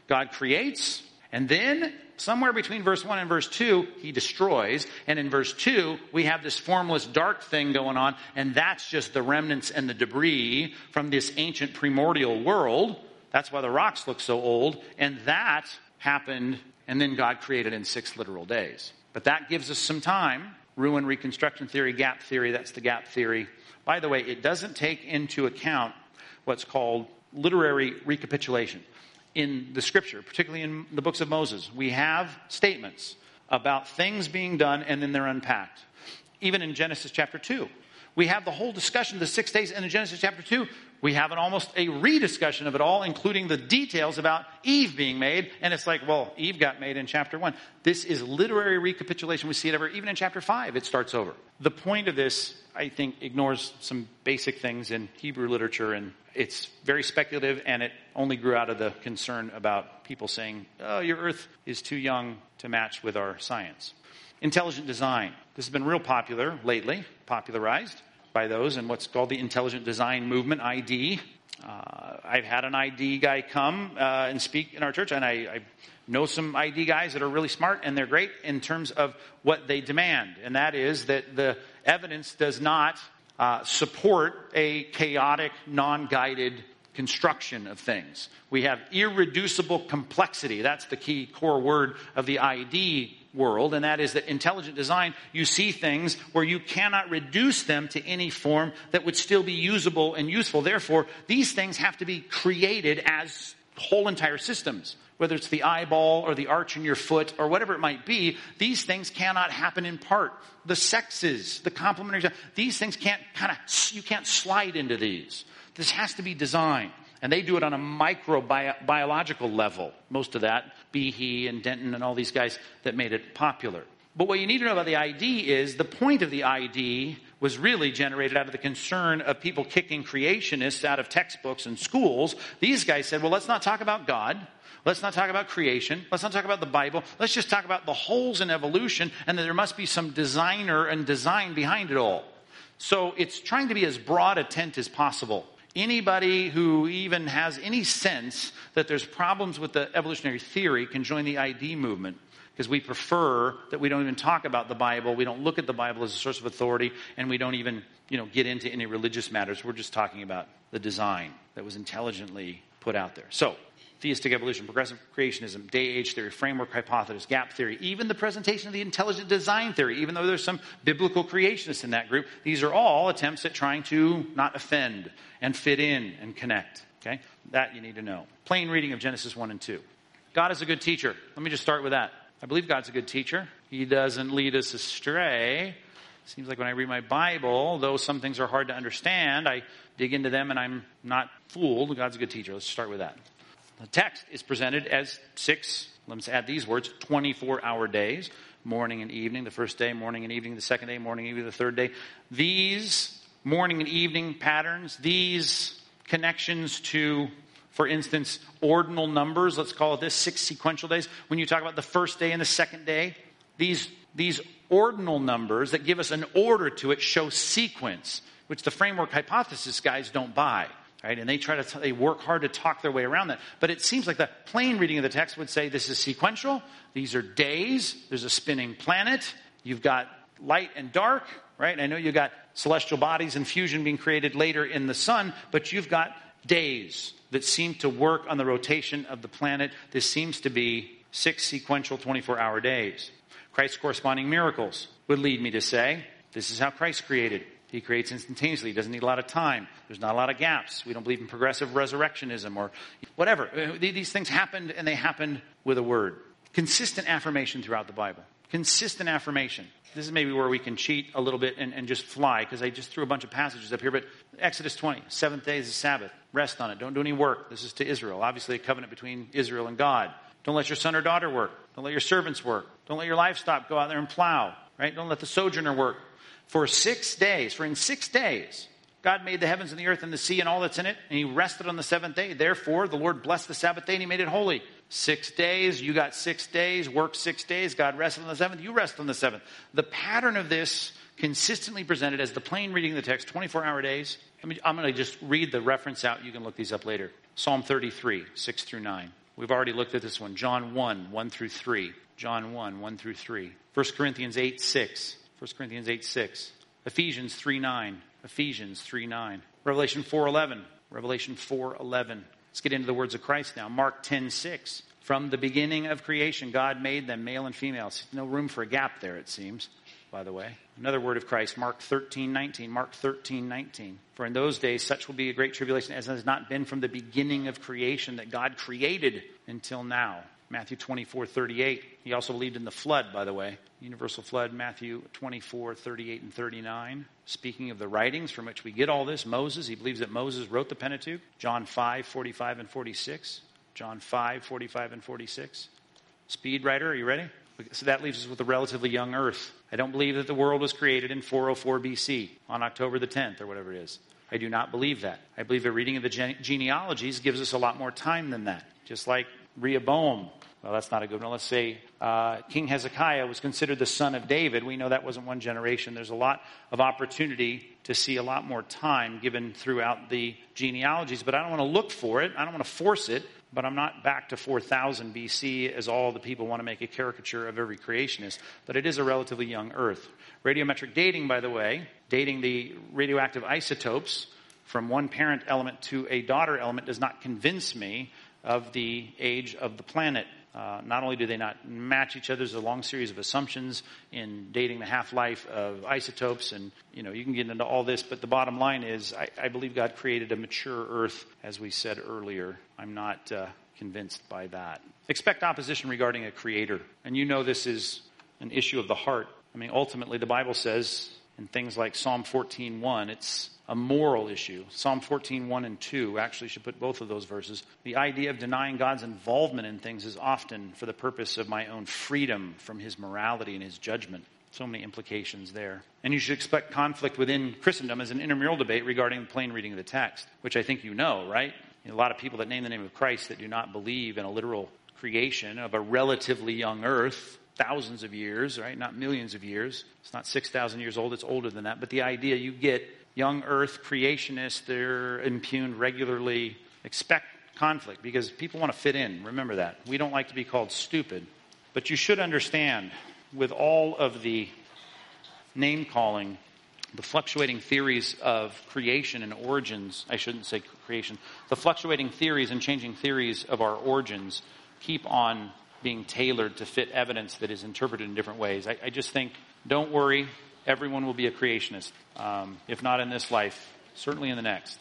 [SPEAKER 1] God creates, and then somewhere between verse 1 and verse 2, he destroys. And in verse 2, we have this formless dark thing going on, and that's just the remnants and the debris from this ancient primordial world. That's why the rocks look so old. And that happened, and then God created in six literal days. But that gives us some time. Ruin reconstruction theory, gap theory, that's the gap theory. By the way, it doesn't take into account what's called literary recapitulation in the scripture, particularly in the books of Moses, we have statements about things being done and then they're unpacked. Even in Genesis chapter 2, we have the whole discussion of the six days, and in Genesis chapter 2, we have an almost a rediscussion of it all, including the details about Eve being made. And it's like, well, Eve got made in chapter 1. This is literary recapitulation. We see it ever, even in chapter 5, it starts over. The point of this, I think, ignores some basic things in Hebrew literature and it's very speculative and it only grew out of the concern about people saying, oh, your earth is too young to match with our science. Intelligent design. This has been real popular lately, popularized by those in what's called the intelligent design movement, ID. Uh, I've had an ID guy come uh, and speak in our church, and I, I know some ID guys that are really smart and they're great in terms of what they demand, and that is that the evidence does not uh, support a chaotic, non guided construction of things. We have irreducible complexity. That's the key core word of the ID world, and that is that intelligent design, you see things where you cannot reduce them to any form that would still be usable and useful. Therefore, these things have to be created as whole entire systems whether it's the eyeball or the arch in your foot or whatever it might be, these things cannot happen in part. The sexes, the complementary, these things can't kind of, you can't slide into these. This has to be designed. And they do it on a microbiological level. Most of that, Behe and Denton and all these guys that made it popular. But what you need to know about the ID is the point of the ID was really generated out of the concern of people kicking creationists out of textbooks and schools. These guys said, well, let's not talk about God. Let's not talk about creation. Let's not talk about the Bible. Let's just talk about the holes in evolution and that there must be some designer and design behind it all. So it's trying to be as broad a tent as possible. Anybody who even has any sense that there's problems with the evolutionary theory can join the ID movement because we prefer that we don't even talk about the Bible. We don't look at the Bible as a source of authority, and we don't even, you know, get into any religious matters. We're just talking about the design that was intelligently put out there. So, theistic evolution, progressive creationism, day age theory, framework hypothesis, gap theory, even the presentation of the intelligent design theory, even though there's some biblical creationists in that group, these are all attempts at trying to not offend and fit in and connect. Okay? That you need to know. Plain reading of Genesis 1 and 2. God is a good teacher. Let me just start with that. I believe God's a good teacher. He doesn't lead us astray. Seems like when I read my Bible, though some things are hard to understand, I dig into them and I'm not fooled. God's a good teacher. Let's start with that. The text is presented as six, let's add these words, 24 hour days, morning and evening, the first day, morning and evening, the second day, morning and evening, the third day. These morning and evening patterns, these connections to, for instance, ordinal numbers, let's call it this, six sequential days. When you talk about the first day and the second day, these, these ordinal numbers that give us an order to it show sequence, which the framework hypothesis guys don't buy. Right? And they try to, they work hard to talk their way around that. But it seems like the plain reading of the text would say this is sequential. These are days. There's a spinning planet. You've got light and dark, right? I know you've got celestial bodies and fusion being created later in the sun, but you've got days that seem to work on the rotation of the planet. This seems to be six sequential 24 hour days. Christ's corresponding miracles would lead me to say, this is how Christ created. He creates instantaneously. He doesn't need a lot of time. There's not a lot of gaps. We don't believe in progressive resurrectionism or whatever. Uh, these things happened and they happened with a word. Consistent affirmation throughout the Bible. Consistent affirmation. This is maybe where we can cheat a little bit and, and just fly because I just threw a bunch of passages up here. But Exodus 20, seventh day is the Sabbath. Rest on it. Don't do any work. This is to Israel. Obviously, a covenant between Israel and God. Don't let your son or daughter work. Don't let your servants work. Don't let your livestock go out there and plow. Right? Don't let the sojourner work. For six days, for in six days, God made the heavens and the earth and the sea and all that's in it, and he rested on the seventh day. Therefore, the Lord blessed the Sabbath day and he made it holy. Six days, you got six days, work six days, God rested on the seventh, you rest on the seventh. The pattern of this consistently presented as the plain reading of the text, 24 hour days. I'm going to just read the reference out. You can look these up later. Psalm 33, 6 through 9. We've already looked at this one. John 1, 1 through 3. John 1, 1 through 3. 1 Corinthians 8, 6. 1 Corinthians 8, 6. Ephesians 3, 9. Ephesians 3, 9. Revelation 4, 11. Revelation 4, 11. Let's get into the words of Christ now. Mark 10, 6. From the beginning of creation, God made them male and female. No room for a gap there, it seems, by the way. Another word of Christ, Mark 13, 19. Mark 13, 19. For in those days, such will be a great tribulation as has not been from the beginning of creation that God created until now. Matthew 24, 38. He also believed in the flood, by the way. Universal flood, Matthew 24, 38 and 39. Speaking of the writings from which we get all this, Moses, he believes that Moses wrote the Pentateuch. John 5, 45 and 46. John 5, 45 and 46. Speed writer, are you ready? So that leaves us with a relatively young earth. I don't believe that the world was created in 404 BC on October the 10th or whatever it is. I do not believe that. I believe a reading of the gene- genealogies gives us a lot more time than that. Just like Rehoboam. Well, that's not a good one. Let's say uh, King Hezekiah was considered the son of David. We know that wasn't one generation. There's a lot of opportunity to see a lot more time given throughout the genealogies, but I don't want to look for it. I don't want to force it, but I'm not back to 4000 BC as all the people want to make a caricature of every creationist. But it is a relatively young Earth. Radiometric dating, by the way, dating the radioactive isotopes from one parent element to a daughter element does not convince me of the age of the planet. Uh, not only do they not match each other, there's a long series of assumptions in dating the half-life of isotopes, and you know you can get into all this. But the bottom line is, I, I believe God created a mature Earth, as we said earlier. I'm not uh, convinced by that. Expect opposition regarding a creator, and you know this is an issue of the heart. I mean, ultimately, the Bible says in things like Psalm 14:1, it's a moral issue. Psalm 14, 1 and 2 actually should put both of those verses. The idea of denying God's involvement in things is often for the purpose of my own freedom from his morality and his judgment. So many implications there. And you should expect conflict within Christendom as an intramural debate regarding the plain reading of the text, which I think you know, right? a lot of people that name the name of Christ that do not believe in a literal creation of a relatively young earth, thousands of years, right? Not millions of years. It's not 6,000 years old, it's older than that. But the idea you get young earth creationists, they're impugned regularly. Expect conflict because people want to fit in. Remember that. We don't like to be called stupid. But you should understand with all of the name calling, the fluctuating theories of creation and origins, I shouldn't say creation, the fluctuating theories and changing theories of our origins keep on being tailored to fit evidence that is interpreted in different ways. I, I just think, don't worry, everyone will be a creationist. Um, if not in this life, certainly in the next.